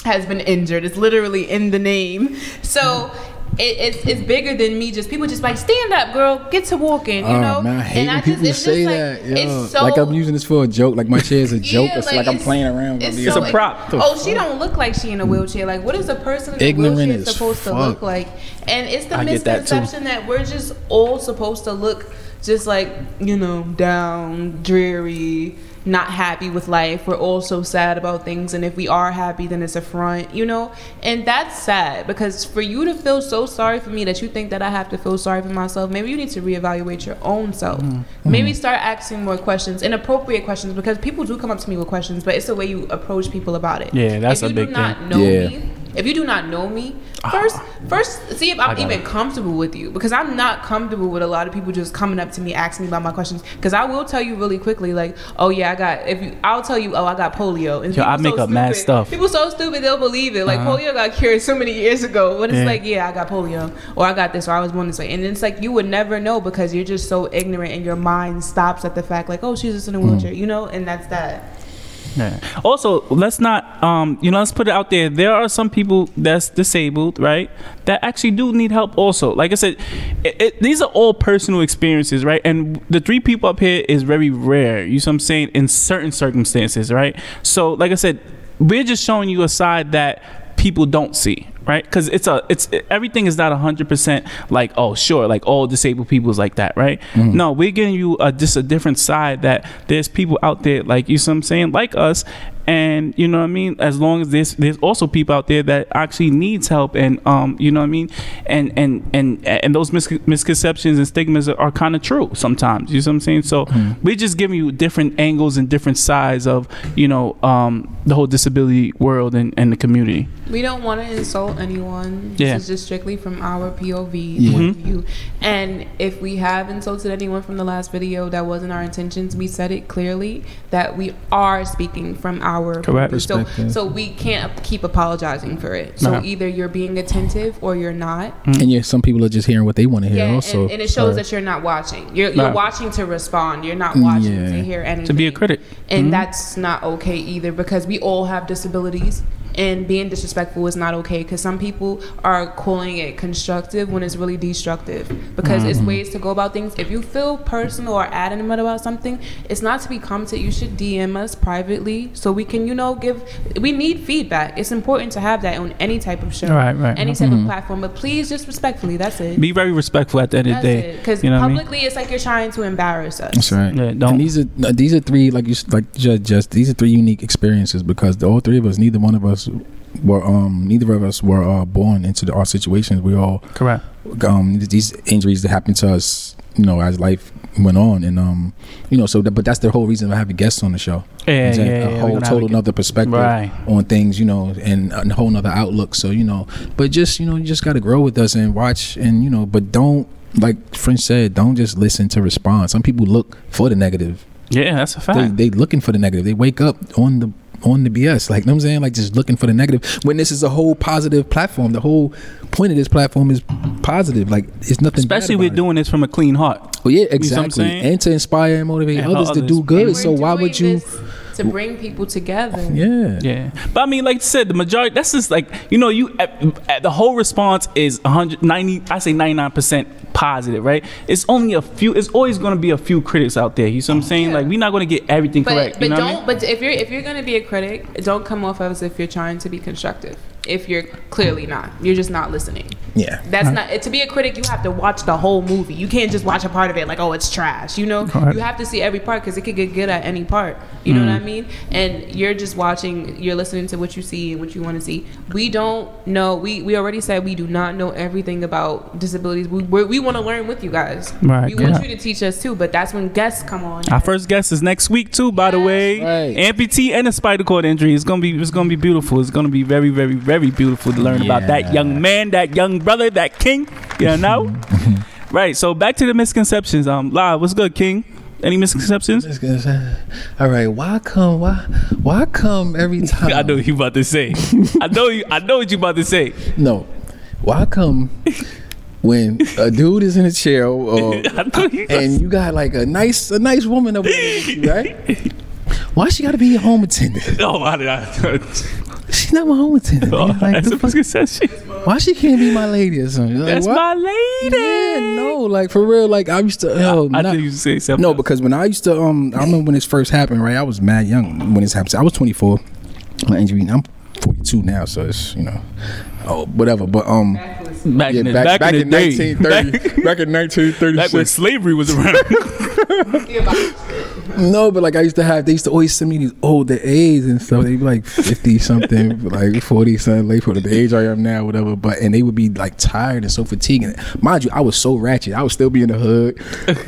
has been injured. It's literally in the name. So it, it's it's bigger than me. Just people just like stand up, girl, get to walking. You Oh know, man, I hate And when just- people it's say just that. Like, Yo. it's so like I'm using this for a joke. Like my chair is a joke. Yeah, it's like, I'm playing around. It's, It's, so, a prop. Oh, she don't look like she in a wheelchair. Like, what is a person in a wheelchair as supposed to look like? And it's the I get that misconception that, we're just all supposed to look just like you know down, dreary, not happy with life. We're all so sad about things, and if we are happy, then it's a front, you know. And that's sad because for you to feel so sorry for me that you think that I have to feel sorry for myself, maybe you need to reevaluate your own self. Mm-hmm. Maybe start asking more questions, inappropriate questions, because people do come up to me with questions, but it's the way you approach people about it. Yeah, that's if a you big do not thing. know Yeah. me, if you do not know me, first, first see if I'm even it. comfortable with you because I'm not comfortable with a lot of people just coming up to me asking me about my questions. Because I will tell you really quickly, like, oh yeah, I got. If you, I'll tell you, oh, I got polio. And Yo, I make up mad stuff. People so stupid they'll believe it. Like Uh-huh. polio got cured so many years ago, but it's Yeah. like, yeah, I got polio, or I got this, or I was born this way, and it's like you would never know because you're just so ignorant, and your mind stops at the fact, like, oh, she's just in a wheelchair, you know, and that's that. Yeah. Also, let's not, um, you know, let's put it out there. There are some people that's disabled, right? That actually do need help. Also, like I said, it, it, these are all personal experiences, right? And the three people up here is very rare. You see what I'm saying? In certain circumstances, right? So, like I said, we're just showing you a side that people don't see right? Because it's a it's everything is not 100% like oh sure like all disabled people is like that right? No we're giving you a just a different side that there's people out there like you see what i'm saying like us and you know what i mean? As long as there's there's also people out there that actually needs help and um you know what i mean? And and and and those mis- misconceptions and stigmas are, are kind of true sometimes you see what i'm saying? So we're just giving you different angles and different sides of you know um the whole disability world and, and the community We don't want to insult anyone. Yeah. This is just strictly from our POV Yeah. point of mm-hmm. view. And if we have insulted anyone from the last video, that wasn't our intentions. We said it clearly that we are speaking from our Correct. POV. So, Perspective. so we can't keep apologizing for it. So Nah. either you're being attentive or you're not. Mm. and yeah, some people are just hearing what they want to hear. Yeah, also, and, and it shows that you're not watching. You're, you're Right. watching to respond. You're not watching Yeah. to hear anything. to be a critic And mm-hmm. that's not okay either because we all have disabilities and being disrespectful is not okay because some people are calling it constructive when it's really destructive because it's mm-hmm. ways to go about things. If you feel personal or adamant about something, it's not to be commented. You should DM us privately so we can, you know, give. We need feedback. It's important to have that on any type of show, Right, right. any type of mm-hmm. platform. But please, just respectfully. That's it. be very respectful at the end of the day. Because you know what I mean? publicly, it's like you're trying to embarrass us. That's right. Yeah, don't- And these are these are three like you like just, just these are three unique experiences because the all three of us, neither one of us were um neither of us were uh, born into the, our situations. We all correct um these injuries that happened to us, you know, as life went on, and um you know so that, but that's the whole reason of having guests on the show. yeah, yeah, a, yeah, whole total another perspective Right. on things, you know, and a whole nother outlook. So you know, but just you know, you just got to grow with us and watch, and you know, but don't like French said, don't just listen to respond. Some people look for the negative. yeah that's a They fact they looking for the negative. They wake up on the on the BS. Like you know what I'm saying, like just looking for the negative. When this is a whole positive platform. The whole point of this platform is positive. Like it's nothing. bad especially we're it. doing this from a clean heart Well, yeah, what I'm exactly, saying? and to inspire and motivate And others, help to do good. So why would you? this to bring people together? Yeah. Yeah, but I mean, like I said, the majority. That's just like you know, you at, at the whole response is 190. I say 99 percent positive, right? It's only a few. It's always going to be a few critics out there. You see what I'm saying? Yeah. Like we're not going to get everything But correct. but you know don't. what I mean? But if you're if you're gonna be a critic, don't come off as if you're trying to be constructive. If you're clearly not, you're just not listening. Yeah. That's not to be a critic. You have to watch the whole movie. You can't just watch a part of it like, oh, it's trash. You know, Correct. you have to see every part because it could get good at any part. You know what I Mm. mean? And you're just watching. You're listening to what you see and what you want to see. We don't know. We we already said we do not know everything about disabilities. We we're, want to learn with you guys. Right, We want yeah. you to teach us too. But that's when guests come on. Our first guest is next week too, by the way. Right. Amputee and a spinal cord injury. It's gonna be it's gonna be beautiful. It's gonna be very very very beautiful to learn about that young man, that young brother, that king. You know. right. So back to the misconceptions. Um, live. What's good, King? Any misconceptions? Just gonna say, All right, why come why why come every time I know what you about to say. I know you. I know what you about to say. No. Why come when a dude is in a chair or I know you. and you got like a nice a nice woman over there, right? Why she gotta be a home attendant? Oh, I, I, She's not my home attendant. oh. Like, that's the a fuck- misconception. why she can't be my lady or something? Like, That's what? my lady. Yeah, no, like for real. Like I used to. Yo, I not- you say something. no, because when I used to, um, I remember when this first happened. Right, I was mad young when this happened. I was 24. My injury. I'm 42 now, so it's you know, oh whatever. But um, back, yeah, in back, back, back in in 1930, back in back, 1936. when slavery was around. No, but like I used to have, they used to always send me these older A's and stuff. They'd be like fifty something, like forty something, late for the age I am now, whatever. But and they would be like tired and so fatigued. And mind you, I was so ratchet. I would still be in the hood,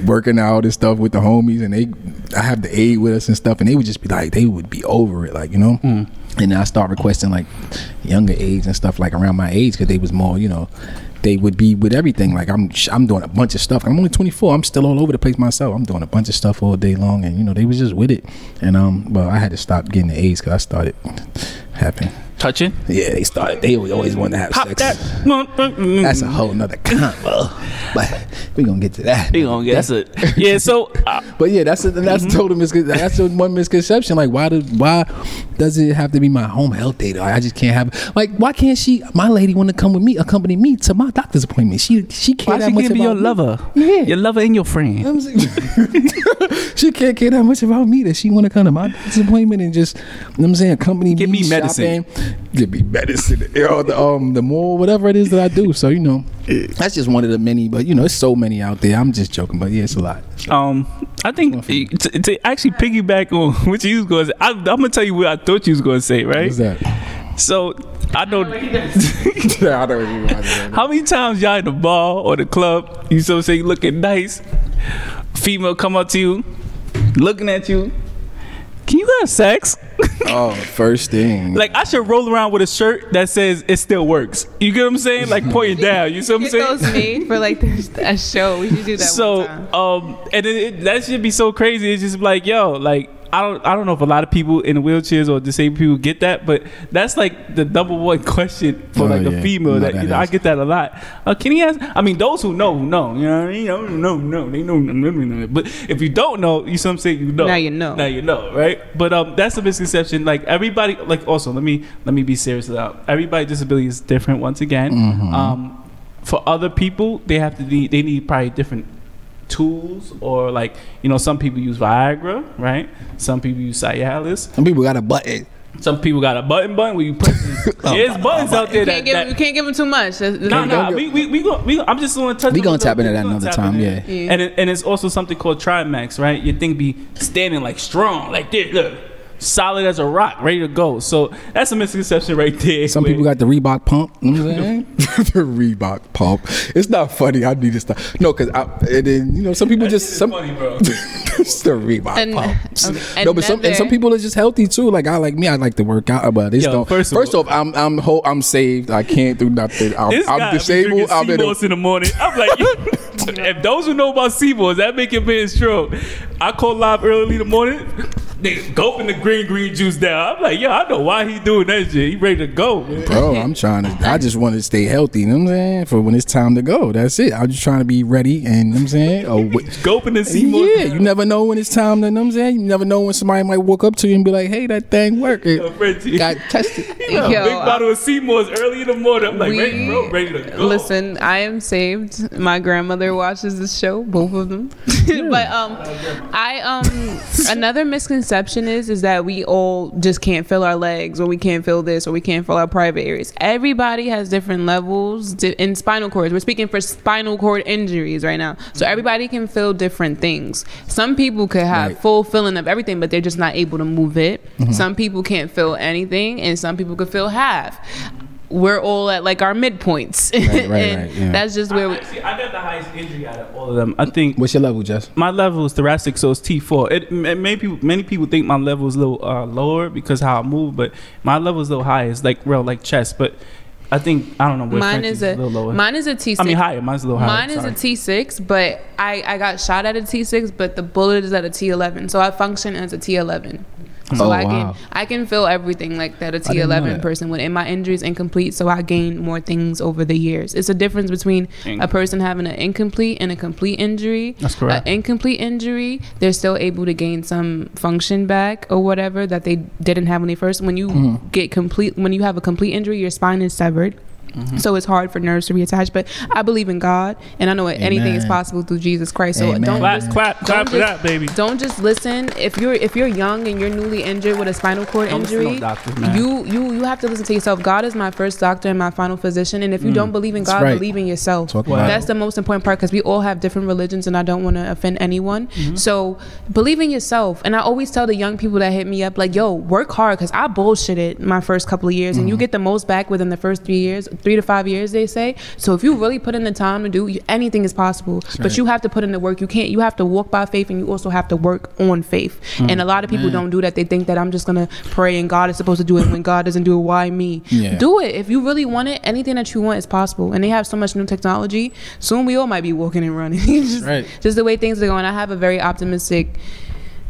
working out and stuff with the homies, and they, I have the aid with us and stuff, and they would just be like, they would be over it, like you know. And I start requesting like younger age and stuff like around my age because they was more, you know. They would be with everything. Like I'm, I'm doing a bunch of stuff. I'm only 24. I'm still all over the place myself. I'm doing a bunch of stuff all day long, and you know they was just with it. And um, well, I had to stop getting the aides because I started having. Touching. Yeah, they started. They always want to have Pop sex. that. Mm-hmm. That's a whole nother combo. but we gonna get to that. We gonna get that's it. Yeah. So uh, But yeah, that's a, that's Mm-hmm. total miscon- That's a one misconception. Like, why does why does it have to be my home health data? Like, I just can't have. Like, why can't she? My lady want to come with me, accompany me to my doctor's appointment. She she can't why that she much can't be your me. lover? Yeah. Your lover and your friend. You know what I'm saying? she can't care that much about me that she want to come to my doctor's appointment and just, you know what I'm saying, accompany Give me, me medicine. shopping, give me medicine, you know, the, um, the more whatever it is that I do. So you know, that's just one of the many. But you know, it's so many out there. I'm just joking, but yeah, it's a lot. Um, I think to, to actually piggyback on what you was going to say, I, I'm gonna tell you what I thought you was going to say, right? What's that? So I know yeah, I don't even realize how many times y'all in the bar or the club, you so say looking nice, female come up to you, looking at you. Can you have sex? Oh, first thing. like I should roll around with a shirt that says it still works. You get what I'm saying? Like pointing down. You see what I'm Get saying? those made for like a show. We should do that. so one time. um and then it, that should be so crazy it's just like yo like I don't I don't know if a lot of people in wheelchairs or disabled people get that, but that's like the number one question for Oh, like yeah. a female No, that, that you know I get that a lot. Uh, can he ask? I mean, those who know know. You know what I mean? No, no, no. They know, no, no, no, no. But if you don't know, you see what I'm saying? You know. Now you know. Now you know, right? But um, that's a misconception. Like everybody, like also let me let me be serious about everybody. Disability is different. Once again, Mm-hmm. um, for other people, they have to need they need probably different tools or like you know some people use Viagra, right? Some people use Cialis. Some people got a button. Some people got a button button where you put. There's oh. buttons out there you that. can't give that you can't give them too much. No, no, don't we, we, we, go, we, I'm just going to touch We gonna tap little into that another time, yeah. Yeah. And, it, and it's also something called Trimix, right? Your thing be standing like strong, like this, look, solid as a rock, ready to go. So that's a misconception right there. Some where- people got the Reebok pump. You know what I'm saying? the Reebok pump. It's not funny. I need to stop. No, because I and then you know some people That just some. funny, bro. it's the Reebok And- pumps. okay, um, no, but some and some people are just healthy too. Like I like me, I like to work out, but it's Yo, don't. first First, of off, I'm I'm whole, I'm saved. I can't do nothing. I'm, This I'm guy disabled. drinking I'm in a, in the morning. I'm like, if those who know about Seamoss, that make your man stroke. I call live early in the morning. They gulping the green green juice down. I'm like, yo, I know why he doing that shit. He ready to go, man. bro. I'm trying to. I just want to stay healthy. You know what I'm saying? For when it's time to go. That's it. I'm just trying to be ready. And you know what I'm saying? Oh, wait. Gulping the Seamoss. Yeah, you never know when it's time to, you know what I'm saying? You never know when somebody might walk up to you and be like, hey, that thing worked. Yo, It Frenchie. got tested. Yo, Yo, big bottle of Seamoss early in the morning. I'm like, We- ready, bro, ready to go. Listen, I am saved. My grandmother watches this show, both of them. but um, I um, another misconception is is that we all just can't feel our legs, or we can't feel this, or we can't feel our private areas. Everybody has different levels di- in spinal cords. We're speaking for spinal cord injuries right now, so mm-hmm. everybody can feel different things. Some people could have Right. full feeling of everything, but they're just not able to move it. Mm-hmm. Some people can't feel anything, and some people could feel half. We're all at like our midpoints, Right, right, and right, yeah. that's just where we. Actually, I got the highest injury out of all of them. I think What's your level, Jess? my level is thoracic, so it's T4. It, it many people many people think my level is a little uh, lower because how I move, but my level is a little higher. It's like real like chest, but I think I don't know. Where Mine Frenchie's is a little lower. mine is a T I six. mean higher. Mine's a little higher. Mine is sorry. a T six, but I I got shot at a T six, but the bullet is at a T eleven, so I function as a T eleven. So Oh, I wow. can I can feel everything like that a T eleven person would. And my injury is incomplete, so I gain more things over the years. It's a difference between Dang. a person having an incomplete and a complete injury. That's correct. An incomplete injury, they're still able to gain some function back or whatever that they didn't have when they first. When you Mm-hmm. get complete, when you have a complete injury, your spine is severed. Mm-hmm. So it's hard for nerves to reattach, but I believe in God, and I know anything is possible through Jesus Christ. So Amen. don't Clap, just, clap, clap don't for just- that, baby. Don't just listen. If you're if you're young and you're newly injured with a spinal cord Don't listen to no injury, doctors, you you you have to listen to yourself. God is my first doctor and my final physician, and if you mm. don't believe in God, right. believe in yourself. Talk Wow. That's the most important part because we all have different religions, and I don't want to offend anyone. Mm-hmm. So believe in yourself. And I always tell the young people that hit me up, like, "Yo, work hard," because I bullshitted my first couple of years, and you mm-hmm. get the most back within the first three years, three to five years, they say. So if you really put in the time to do, anything is possible. But you have to put in the work. You can't. You have to walk by faith, and you also have to work on faith. Mm. And a lot of people don't do that. They think that I'm just gonna pray, and God is supposed to do it. When God doesn't do it, why me? Yeah. Do it if you really want it. Anything that you want is possible. And they have so much new technology. Soon we all might be walking and running. just, Right. just the way things are going. I have a very optimistic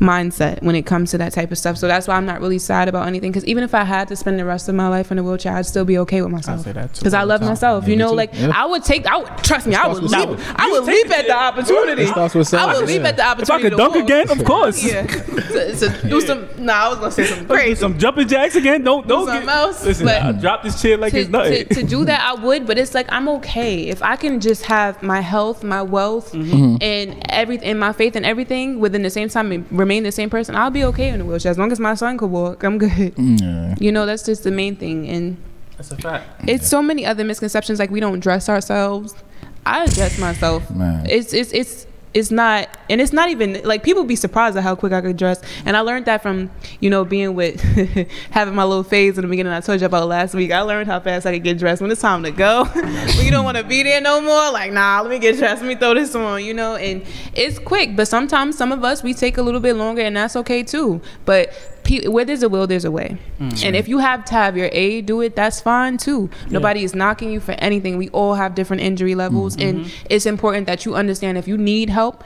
mindset when it comes to that type of stuff. So that's why I'm not really sad about anything. Because even if I had to spend the rest of my life in a wheelchair, I'd still be okay with myself. say that too Because I love myself. Yeah, you know, too. like Yeah. I would take. I would trust me. I would leap. I would leap at the opportunity. I would leap at the opportunity. If I could dunk walk. again, of course. Yeah. to, to do some. Nah, I was gonna say something Do crazy. some jumping jacks again. Don't don't something get, else, Listen, but- I drop this chair like to, it's nothing. to, to do that I would, but it's like I'm okay if I can just have my health, my wealth, Mm-hmm. and everything, and my faith and everything within the same time remain the same person. I'll be okay in a wheelchair as long as my son could walk. I'm good. Yeah. You know, that's just the main thing, and That's a fact. it's so many other misconceptions like we don't dress ourselves. I dress myself. Man. It's it's it's it's not and it's not even like people be surprised at how quick I could dress. And I learned that from, you know, being with having my little phase in the beginning I told you about last week. I learned how fast I could get dressed when it's time to go. when you don't want to be there no more, like, nah, let me get dressed, let me throw this on, you know, and it's quick. But sometimes some of us we take a little bit longer and that's okay too. But pe- where there's a will, there's a way. Mm. And if you have to have your aid do it, that's fine too. Nobody is knocking you for anything. We all have different injury levels, mm-hmm. and mm-hmm. it's important that you understand if you need help,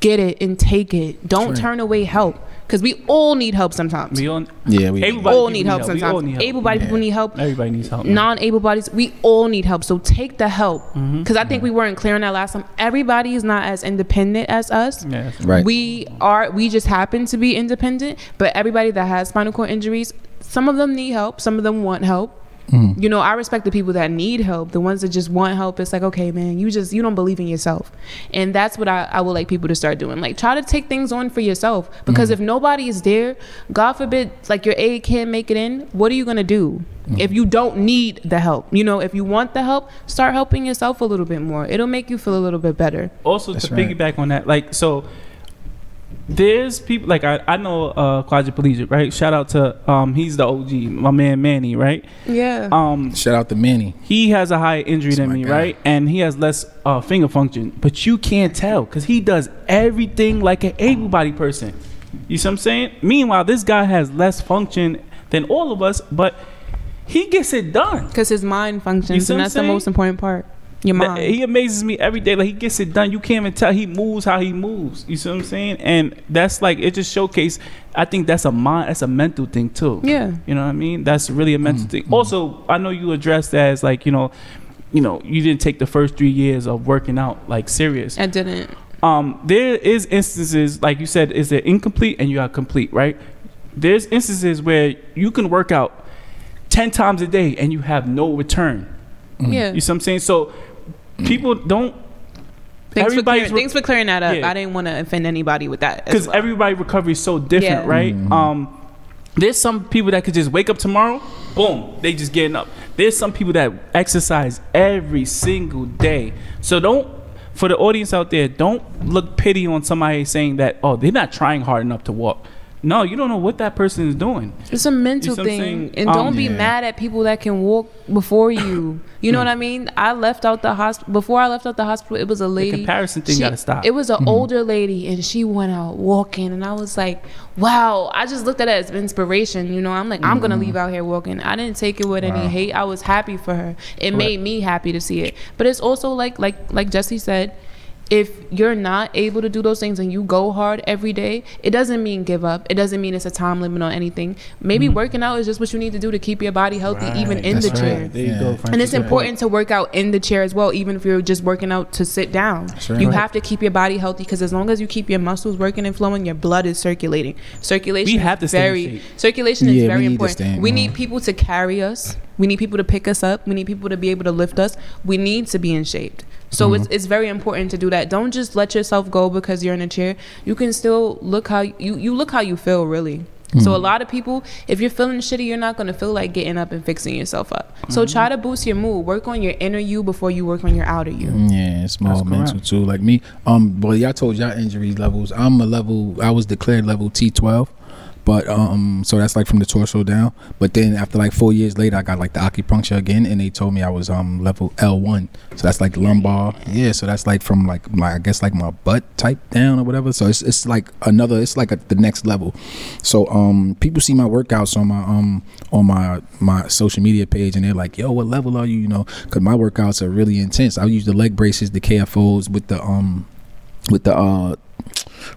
get it and take it. Don't Right. turn away help because we all need help sometimes. We on. Yeah, we. Everybody all people need help We all sometimes. need help. Able-bodied people need help. Everybody needs help. Non-able bodies, we all need help. So take the help Mm-hmm. because I think we weren't clear on that last time. Everybody is not as independent as us. Yeah, Right. We are. We just happen to be independent, but everybody that has spinal cord injuries, some of them need help. Some of them want help. Mm. You know, I respect the people that need help. The ones that just want help, it's like, okay, man, you just you don't believe in yourself, and that's what I, I would like people to start doing. Like, try to take things on for yourself because if nobody is there, God forbid, like your aid can't make it in. What are you gonna do if you don't need the help? You know, if you want the help, start helping yourself a little bit more. It'll make you feel a little bit better. also That's to right. piggyback on that, like so. There's people like I, I know uh quadriplegic, right? Shout out to um he's the OG, my man Manny, right? Yeah. Um Shout out to Manny. he has a higher injury That's than me, guy. right? And he has less uh, finger function, but you can't tell because he does everything like an able-bodied person. You see what I'm saying? Meanwhile, this guy has less function than all of us, but he gets it done. Because his mind functions, and what I'm that's the most important part. Your That- mind. He amazes me every day. Like he gets it done. You can't even tell he moves how he moves. You see what I'm saying? And that's like it just showcase. I think that's a mind. That's a mental thing too. Yeah. You know what I mean? That's really a mental thing. Also, I know you addressed that as like you know, you know, you didn't take the first three years of working out like serious. I didn't. Um, there is instances like you said, is it incomplete and you are complete, right? There's instances where you can work out ten times a day and you have no return. Yeah. You see what I'm saying? So people don't Thanks for, clearing, re- thanks for clearing that up. Yeah. I didn't want to offend anybody with that. because well. everybody recovery is so different, Yeah. right? Um, there's some people that could just wake up tomorrow, boom, they just getting up. There's some people that exercise every single day. So don't, for the audience out there, don't look pity on somebody saying that, oh, they're not trying hard enough to walk. No, you don't know what that person is doing. It's a mental You see thing, and Um, don't be Yeah. mad at people that can walk before you. You know Hmm. what I mean? I left out the hospital before I left out the hospital. It was a lady. comparison thing she- gotta stop. It was an older lady, and she went out walking, and I was like, "Wow!" I just looked at it as inspiration. You know, I'm like, I'm gonna leave out here walking. I didn't take it with any hate. I was happy for her. It made me happy to see it. But it's also like, like, like Jesse said. If you're not able to do those things and you go hard every day, it doesn't mean give up. It doesn't mean it's a time limit on anything. Maybe mm-hmm. working out is just what you need to do to keep your body healthy, even in that's the chair. There you Yeah. go. And Francis. And it's important to work out in the chair as well, even if you're just working out to sit down. right. You Right. have to keep your body healthy because as long as you keep your muscles working and flowing, your blood is circulating. Circulation We have is to stay in very circulation is we very need to important. stay in- we need people to carry us. We need people to pick us up. We need people to be able to lift us. We need to be in shape. So it's Mm-hmm. it's very important to do that. Don't just let yourself go because you're in a chair. You can still look how you you look how you feel really. So a Mm-hmm. lot of people, if you're feeling shitty, you're not gonna feel like getting up and fixing yourself up. So Mm-hmm. try to boost your mood. Work on your inner you before you work on your outer you. Yeah, it's more mental correct. too. Like me, um, boy, y'all told y'all injury levels. I'm a level. I was declared level T12, but um, so that's like from the torso down. But then after like four years later, I got like the acupuncture again, and they told me I was um level L1. So that's like lumbar. Yeah, so that's like from like my I guess like my butt type down or whatever. So it's it's like another. It's like a, the next level. So um, people see my workouts on my um on my my social media page, and they're like, "Yo, what level are you?" You know, because my workouts are really intense. I use the leg braces, the KFOs with the um with the uh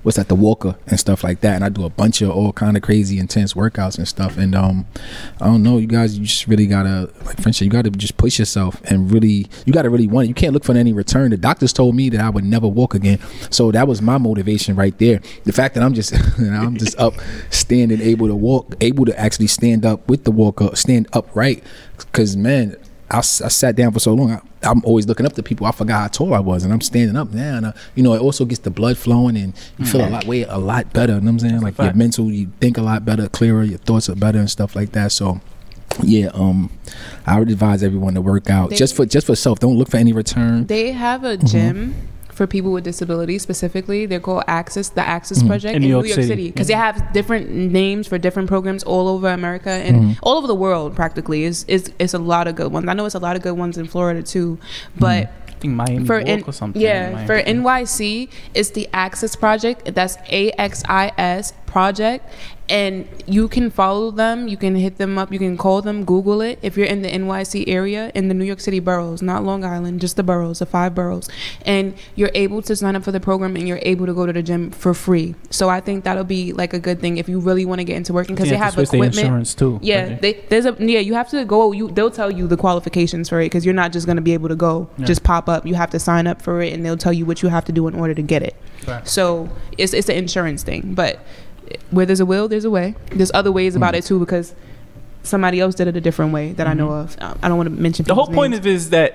what's that the walker and stuff like that. And i do a bunch of all kind of crazy intense workouts and stuff. And um i don't know you guys you just really gotta like friendship you gotta just push yourself and really you gotta really want it you can't look for any return. The doctors told me that i would never walk again. So that was my motivation right there. The fact that i'm just i'm just up standing able to walk able to actually stand up with the walker stand upright. Because man I, I sat down for so long. I, I'm always looking up to people. I forgot how tall I was, and I'm standing up now. And uh, you know, it also gets the blood flowing, and you feel a lot way a lot better. You know what I'm saying? Like your mental, you think a lot better, clearer. Your thoughts are better and stuff like that. So, yeah, um, I would advise everyone to work out They- just for just for self. Don't look for any return. They have a Mm-hmm. Gym for people with disabilities specifically. They're called Axis, the Axis Mm-hmm. Project In in, New New York York City. City, because they have different names for different programs all over America and Mm-hmm. all over the world. Practically, is is it's a lot of good ones. I know it's a lot of good ones in Florida too, but. Mm-hmm. I think Miami for Walk N- or something. yeah Miami. for NYC it's the Axis Project that's A X I S Project and you can follow them you can hit them up you can call them Google it if you're in the NYC area in the New York City boroughs not Long Island just the boroughs the five boroughs and you're able to sign up for the program and you're able to go to the gym for free so I think that'll be like a good thing if you really want to get into working because they have to equipment insurance too. yeah, Okay. they, there's a yeah. You have to go. You they'll tell you the qualifications for it because you're not just gonna be able to go Yeah. just pop up. You have to sign up for it, and they'll tell you what you have to do in order to get it. Right. So it's it's an insurance thing, but where there's a will, there's a way. There's other ways about Mm. it too because somebody else did it a different way that I know of. Uh, I don't want to mention Mm-hmm. the whole people's point of it is that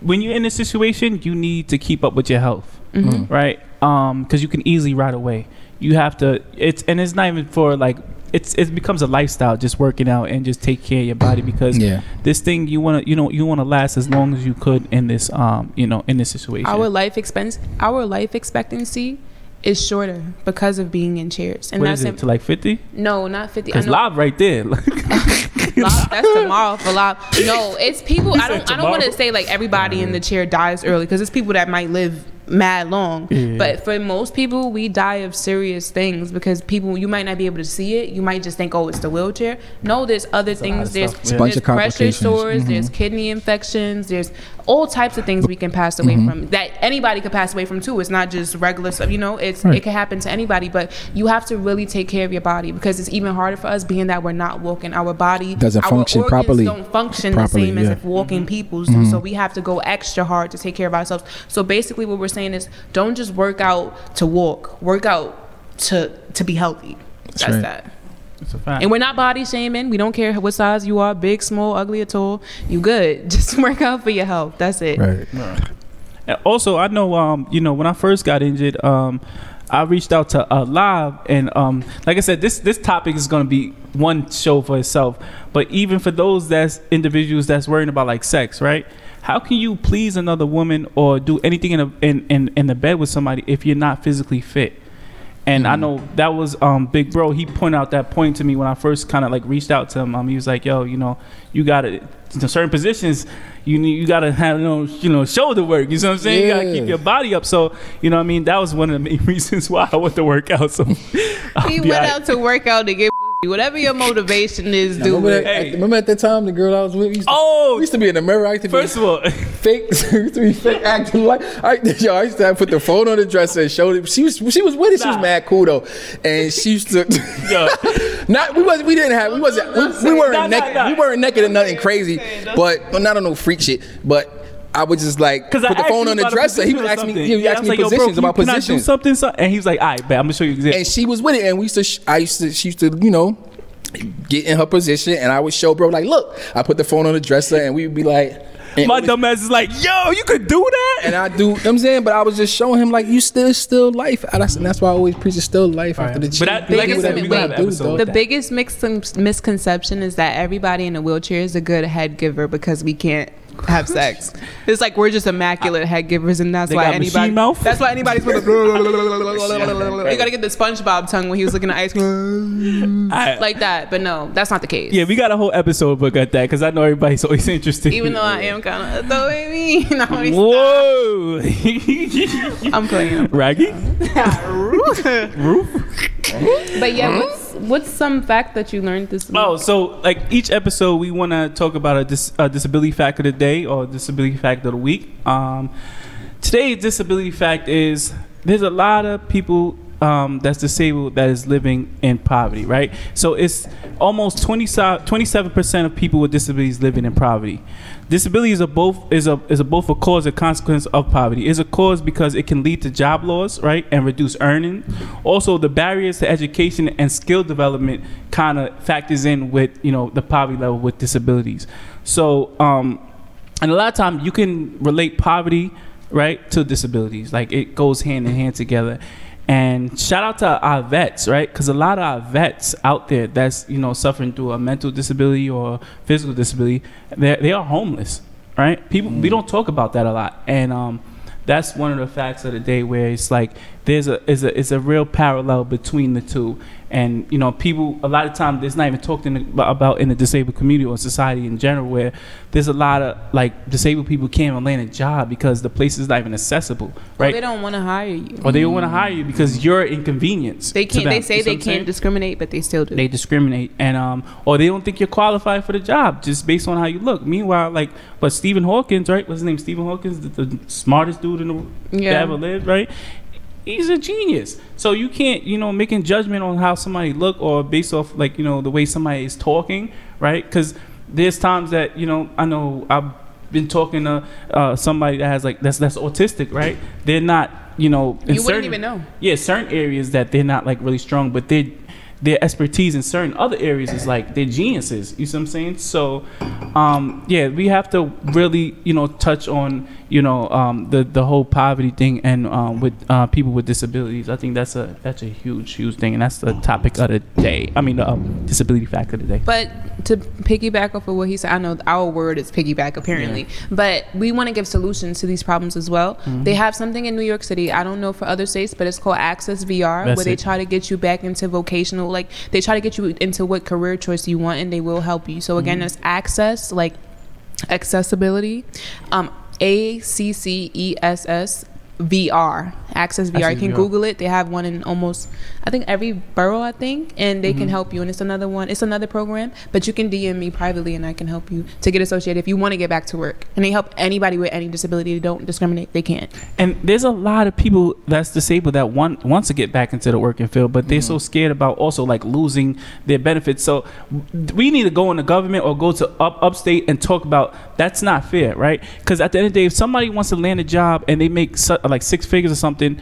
when you're in a situation, you need to keep up with your health, Mhm. right? Um, because you can easily ride away. You have to. It's and it's not even for like. It's it becomes a lifestyle, just working out and just take care of your body because Yeah, this thing you want to you know you want to last as long as you could in this um you know in this situation. Our life expense, our life expectancy is shorter because of being in chairs, and what that's is it im- to like fifty? no, not fifty. Because know- live right there. Live, that's tomorrow for live. No, it's people. I don't. I don't want to say like everybody in the chair dies early because it's people that might live mad long. Yeah. But for most people, we die of serious things because people you might not be able to see it. You might just think, oh, it's the wheelchair. No, there's other a things. of There's, stuff. Bunch there's of pressure complications. sores. Mhm. There's kidney infections. There's all types of things we can pass away Mm-hmm. from that anybody could pass away from too. It's not just regular stuff. You know, it's Right. it can happen to anybody. But you have to really take care of your body because it's even harder for us being that we're not walking. Our body Doesn't our function organs properly. Don't function Properly, the same as if walking people's do. So we have to go extra hard to take care of ourselves. So basically, what we're saying is, don't just work out to walk. Work out to to be healthy. That's, right. that. It's a fact. And we're not body shaming. We don't care what size you are, big, small, ugly, or tall. You good. Just work out for your health. That's it. right. And also, I know, um, you know, when I first got injured, um, I reached out to uh, Live, and um, like I said, this this topic is going to be one show for itself. But even for those that's individuals that's worrying about like sex, right? How can you please another woman or do anything in a, in, in in the bed with somebody if you're not physically fit? And I know that was um, Big Bro. He pointed out that point to me when I first kind of like reached out to him. Um, he was like, "Yo, you know, you got to in certain positions, you need you got to have you know, you know shoulder work. You know what I'm saying? You got to keep your body up. So you know, what I mean, that was one of the main reasons why I went to work out. So He went all right. out to work out to get pussy. Whatever your motivation is, do Remember it. that, Hey. remember at the time the girl I was with? Used to, Oh, used to be in the mirror. I used to be First of all, fake, used to be fake acting like. I, yo, I used to have put the phone on the dresser and showed it. She was she was with it. She was mad cool though, and she used to. Yo. not we was we didn't have we wasn't we, we weren't Nah, nah, naked nah. we weren't naked or nothing crazy, but well, not on no freak shit, but. I would just like put I the phone on the dresser. He position was or asking me, something. he was Yeah, asking me like, yo, bro, positions about can do positions. something, so- and he was like, "All right, bet I'm gonna show you example." and she was with it, and we used to, sh- I used to, she used to, you know, get in her position, and I would show bro like, look, I put the phone on the dresser, and we would be like, and, My dumb ass is like, "Yo, you could do that." and I do, you know what I'm saying, but I was just showing him like, you still, still life, and that's, and that's why I always preach it's still life after the. But cheat. that- Do like I whatever said, we gotta gotta have do. The biggest mix- misconception is that everybody in a wheelchair is a good head giver because we can't have sex. It's like we're just immaculate head givers, and that's They why got machine anybody. mouth? That's why anybody's supposed to. you gotta get the SpongeBob tongue when he was looking at ice cream, I- like that. But no, that's not the case. yeah, we got a whole episode book at that because I know everybody's always interested. Even though I am kind of the way me, no, Whoa, I'm playing. Raggy, roof. But yeah, what's what's some fact that you learned this week? Oh, so like each episode, we want to talk about a, dis- a disability fact of the day or disability fact of the week. Um, today's disability fact is there's a lot of people um, that's disabled that is living in poverty, right? So it's almost 27 percent of people with disabilities living in poverty. Disability is a both is a is a both a cause and consequence of poverty. Is a cause because it can lead to job loss, right, and reduce earning. Also, the barriers to education and skill development kind of factors in with you know the poverty level with disabilities. So, um, and a lot of times you can relate poverty right to disabilities. Like it goes hand in hand together. And shout out to our vets, right? Because a lot of our vets out there that's you know suffering through a mental disability or physical disability, they they are homeless, right? People we don't talk about that a lot, and um, that's one of the facts of the day where it's like there's a is a is a real parallel between the two, and you know people a lot of times there's not even talked in the, about in the disabled community or society in general where there's a lot of like disabled people can't even land a job because the place is not even accessible, Or right? they don't want to hire you. or they don't want to hire you because you're inconvenience. They can't. They say they what I'm saying? can't discriminate, but they still do. They discriminate and um or they don't think you're qualified for the job just based on how you look. Meanwhile, like but Stephen Hawkins, right? What's his name? Stephen Hawkins, the, the smartest dude in the that ever lived, right? He's a genius. So you can't, you know, making judgment on how somebody look or based off like, you know, the way somebody is talking, right? Cuz there's times that, you know, I know I've been talking to uh, somebody that has like that's that's autistic, right? They're not, you know, in You wouldn't certain- even know. yeah, certain areas that they're not like really strong, but they their expertise in certain other areas is like they're geniuses. You see what I'm saying? So, um, yeah, we have to really, you know, touch on, you know, um, the the whole poverty thing and um, with uh, people with disabilities. I think that's a that's a huge huge thing, and that's the topic of the day. I mean, the um, disability fact of the day. But to piggyback off of what he said, I know our word is piggyback apparently, but we want to give solutions to these problems as well. Mm-hmm. They have something in New York City. I don't know for other states, but it's called Access VR, That's where they try to get you back into vocational, like they try to get you into what career choice you want, and they will help you. So again, Mm-hmm. it's access, like accessibility, um, A C C E S S. VR, Access VR. You can VR. Google it. They have one in almost, I think every borough. I think, and they Mm-hmm. can help you. And it's another one. It's another program, but you can DM me privately, and I can help you to get associated if you want to get back to work. And they help anybody with any disability. They don't discriminate. They can't. And there's a lot of people that's disabled that want wants to get back into the working field, but they're so scared about also like losing their benefits. So we need to go in the government or go to up upstate and talk about that's not fair, right? Because at the end of the day, if somebody wants to land a job and they make su- like six figures or something.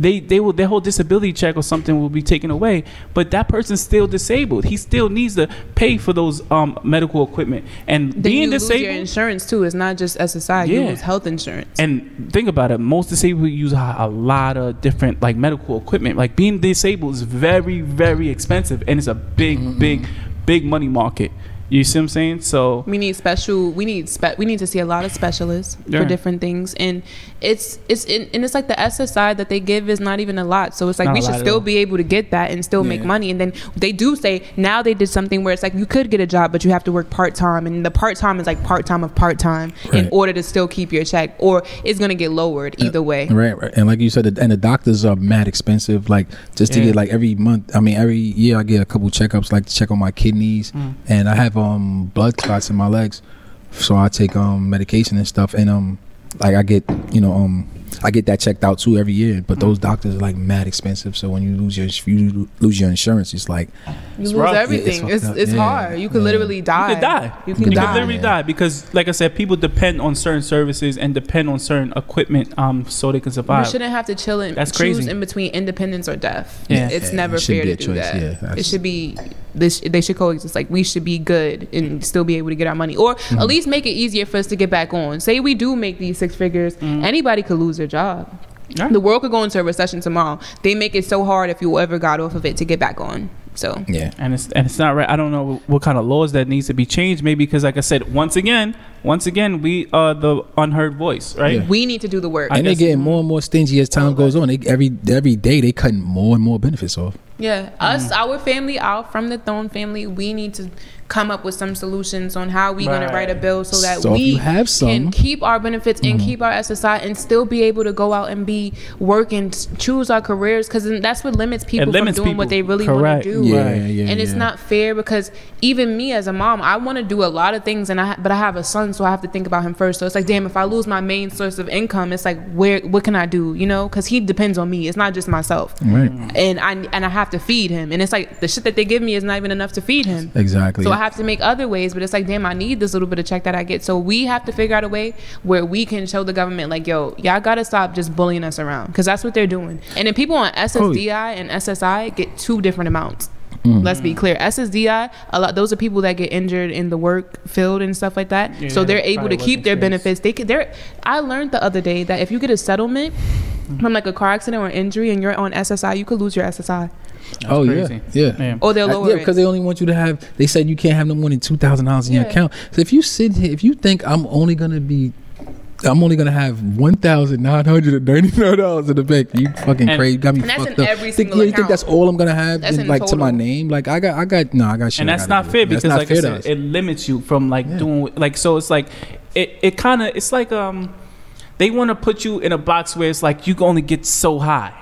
They, they will their whole disability check or something will be taken away, but that person's still disabled. He still needs to pay for those um, medical equipment and Then being you lose disabled. your insurance too. It's not just SSI. You Yeah. lose health insurance. And think about it. Most disabled use a, a lot of different like medical equipment. Like being disabled is very, very expensive, and it's a big, big, big money market. You see what I'm saying? So We need special. We need spe- We need to see a lot of specialists Yeah. for different things, and it's it's and and it's like the SSI that they give is not even a lot. So it's like Not we should still be able to get that and still make money. And then they do say now they did something where it's like you could get a job, but you have to work part time, and the part time is like part time of part time in order to still keep your check, or it's gonna get lowered either way. Right, right, and like you said, and the doctors are mad expensive. Like just to Yeah. get like every month. I mean, every year I get a couple checkups, like to check on my kidneys, Mm. and I have um blood clots in my legs. so I take um medication and stuff, and um like I get you know um I get that checked out too every year. But those doctors are like mad expensive. So when you lose your you lose your insurance, it's like You It's lose rough. Yeah, it's everything. It's it's, Yeah. hard. You could Yeah. literally die. You could die. You You can could die. literally Yeah. die because, like I said, people depend on certain services and depend on certain equipment um so they can survive. You shouldn't have to chill and That's choose crazy. in between independence or death. Yeah. It's Yeah, never it fair to do choice, that. yeah, it should be this. They should coexist. Like we should be good and still be able to get our money, or Mm-hmm. at least make it easier for us to get back on. Say we do make these six figures, anybody could lose their job. Yeah. The world could go into a recession tomorrow. They make it so hard if you ever got off of it to get back on. So yeah. and it's and it's not right. I don't know what kind of laws that needs to be changed. Maybe because, like I said, once again, once again, we are the unheard voice, right? Yeah. we need to do the work. And they're getting more and more stingy as time goes on. They, every every day they cutting more and more benefits off. Yeah, us, our family, our from the Throne family, we need to come up with some solutions on how we're gonna write a bill so that So we have can some- Mm-hmm. keep our benefits and keep our SSI and still be able to go out and be working, t- choose our careers because that's what limits people limits from doing what they really want to do. Yeah, Right. yeah, and it's not fair because even me as a mom, I want to do a lot of things, and I but I have a son, so I have to think about him first. So it's like, damn, if I lose my main source of income, it's like, where what can I do? You know, because he depends on me. It's not just myself Right. and I and I have to feed him, and it's like the shit that they give me is not even enough to feed him. Exactly. So I have to make other ways, but it's like, damn, I need this little bit of check that I get. So we have to figure out a way where we can show the government, like, yo, y'all gotta stop just bullying us around, because that's what they're doing. And then people on SSDI and SSI get two different amounts. Mm. Let's be clear. SSDI, a lot those are people that get injured in the work field and stuff like that. Yeah, so they're able to keep their insurance. benefits. They could. They're. I learned the other day that if you get a settlement mm-hmm. from like a car accident or injury and you're on SSI, you could lose your SSI. oh crazy. yeah, yeah. Yeah. Or they'll lower yeah, because they only want you to have. They said you can't have no more than two thousand dollars in your account. So if you sit here, if you think I'm only gonna be, I'm only gonna have one thousand nine hundred and ninety nine dollars in the bank. You fucking And- crazy, got me And that's fucked in up. every Think- single yeah, you think that's all I'm gonna have, That's in, in like to my total. name? Like I got, I got, no, I got shit. and I that's gotta not do. fair That's because not like I fair to said, us. it limits you from like Yeah. doing like so it's like it, it kind of it's like um they want to put you in a box where it's like you can only get so high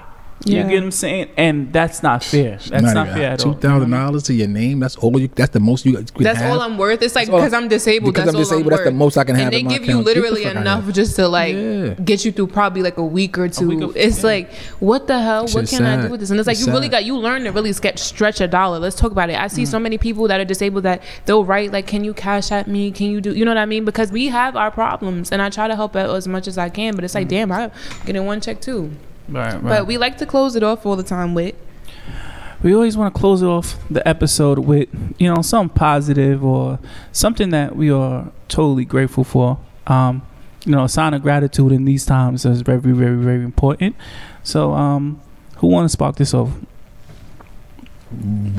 you get what i'm saying and that's not fair that's not, fair at all Two thousand dollars to your name. That's all you. That's the most you. could That's have. all I'm worth. It's like all- because I'm disabled. because that's I'm all disabled, I'm that's the most I can have And they in my give you account. Get literally enough just to like Yeah. get you through probably like a week or two. week of- it's yeah. like what the hell? What Shit's can I do with this? And it's like It's you really sad. got you learn to really sketch, stretch a dollar. Let's talk about it. I see mm. so many people that are disabled that they'll write like, "Can you cash at me? Can you do?" You know what I mean? Because we have our problems, and I try to help out as much as I can. But it's like, mm. damn, I'm getting one check too. Right, right. But we like to close it off all the time with. we always want to close off the episode with you know something positive or something that we are totally grateful for um you know a sign of gratitude in these times is very very very important so um who want to spark this off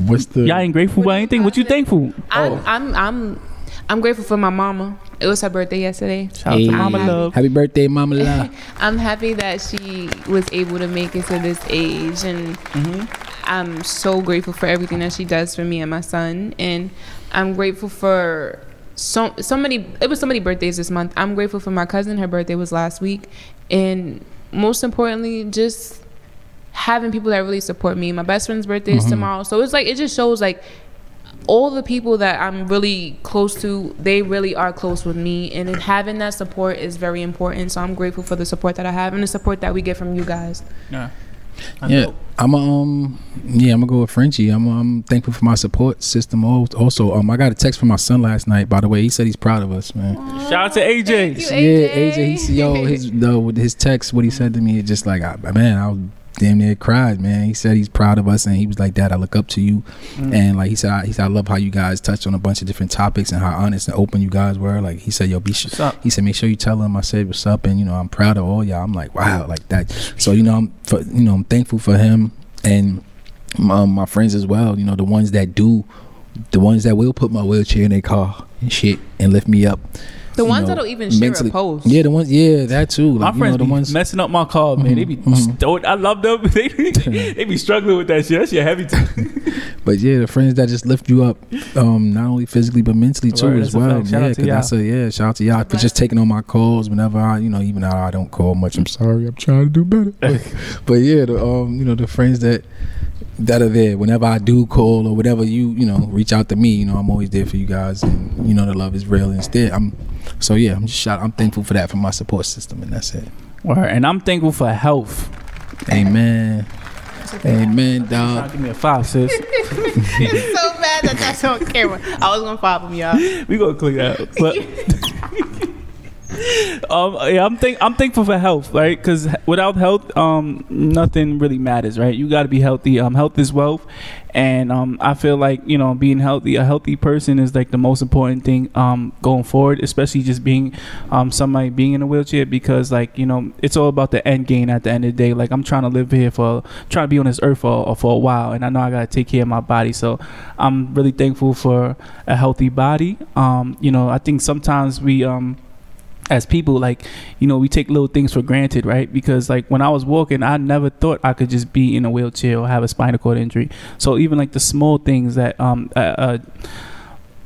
What's the? y'all ain't grateful What for anything what you thankful I'm, Oh. I'm I'm I'm grateful for my mama. It was her birthday yesterday. shout out to mama I'm love Happy birthday, Mama Love. I'm happy that she was able to make it to this age and mm-hmm. I'm so grateful for everything that she does for me and my son and I'm grateful for so so many it was so many birthdays this month. I'm grateful for my cousin. Her birthday was last week and most importantly just having people that really support me. My best friend's birthday is mm-hmm. tomorrow. So it's like it just shows like all the people that I'm really close to, they really are close with me, and having that support is very important. So I'm grateful for the support that I have and the support that we get from you guys. yeah Yeah, I'm um yeah I'm gonna go with Frenchie. I'm um thankful for my support system. Also, um I got a text from my son last night. By the way, he said he's proud of us, man. shout out to aj Thank you. Yeah, AJ. AJ. He said, yo his no with his text. What he said to me is just like I, man, I was damn near cried, man. He said he's proud of us, and he was like, Dad, I look up to you, mm. and like he said, I, he said I love how you guys touched on a bunch of different topics and how honest and open you guys were. Like he said, yo, be sure. He said, make sure you tell him I said what's up, and you know I'm proud of all y'all. I'm like, wow, like that. So you know I'm for, you know I'm thankful for him and my, my friends as well. You know the ones that do, the ones that will put my wheelchair in their car and shit and lift me up. The ones know, that'll even share mentally- a post. Yeah, the ones. Yeah, that too. my Like, you friends know, the be ones. messing up my car, man. They be, Mhm. sto- I love them. they, they be struggling with that shit. That shit heavy. Too. But yeah, the friends that just lift you up, um, not only physically but mentally too Word, as well. fact. Shout yeah, out to 'cause that's a yeah. Shout out to y'all for just taking on my calls whenever I, you know, even though I don't call much. I'm sorry. I'm trying to do better. But, but yeah, the um, you know, the friends that that are there whenever I do call or whatever you, you know, reach out to me. You know, I'm always there for you guys, and you know, the love is real. Instead, I'm So yeah, I'm just shout. I'm thankful for that for my support system, and that's it. Word. And I'm thankful for health. Amen. Amen, dog. give me a five, sis. it's so bad that that's on camera. I was gonna pop him, y'all. we gonna clear that. But um, yeah, I'm think I'm thankful for health, right? Because without health, um, nothing really matters, right? You got to be healthy. Um, health is wealth, and um, I feel like you know being healthy, a healthy person is like the most important thing um going forward, especially just being um somebody being in a wheelchair because like you know it's all about the end game at the end of the day. Like I'm trying to live here for trying to be on this earth for for a while, and I know I gotta take care of my body, so I'm really thankful for a healthy body. Um, you know, I think sometimes we um as people like you know we take little things for granted right because like when i was walking i never thought i could just be in a wheelchair or have a spinal cord injury so even like the small things that um uh, uh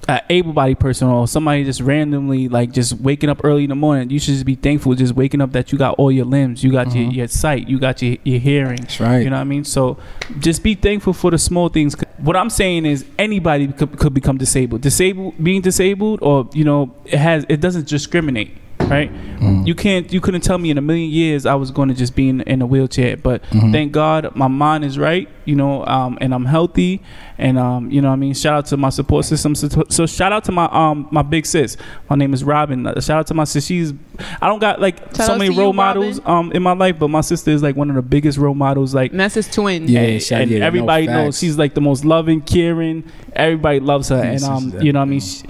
a able-bodied person or somebody just randomly like just waking up early in the morning you should just be thankful just waking up that you got all your limbs you got your, Mhm. your sight you got your, your hearing That's right. you know what I mean? So just be thankful for the small things. What I'm saying is anybody could, could become disabled. Disabled, being disabled, or you know, it has it doesn't discriminate, right? Mm. You can't, you couldn't tell me in a million years I was going to just be in, in a wheelchair. But Mhm. thank God my mind is right, you know, um, and I'm healthy, and um, you know, what I mean, shout out to my support system. So, so shout out to my um my big sis. My name is Robin. Uh, shout out to my sis. She's I don't got like Shout so many to you, role models um in my life, but my sister is like one of the biggest role models. Like And that's his twin. Yeah, and, shout- and yeah, no everybody knows facts. she's like the most loving, caring. Everybody loves her, Yeah, and um, you know, what I mean, she,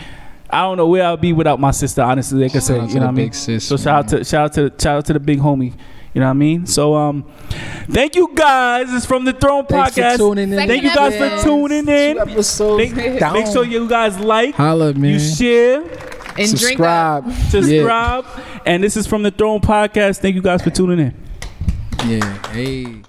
I don't know where I'll be without my sister. Honestly, like I Shout said, you know, what I mean. big sis, So shout out to shout out to shout out to the big homie. You know what I mean? So um, thank you guys. It's from the Throne Thanks for Podcast. tuning in. Thank you guys for tuning in. Make, make sure you guys like, Holla, man. you share, And drink up. Subscribe. subscribe, and this is from the Throne Podcast. Thank you guys for tuning in. Yeah. yeah. Hey.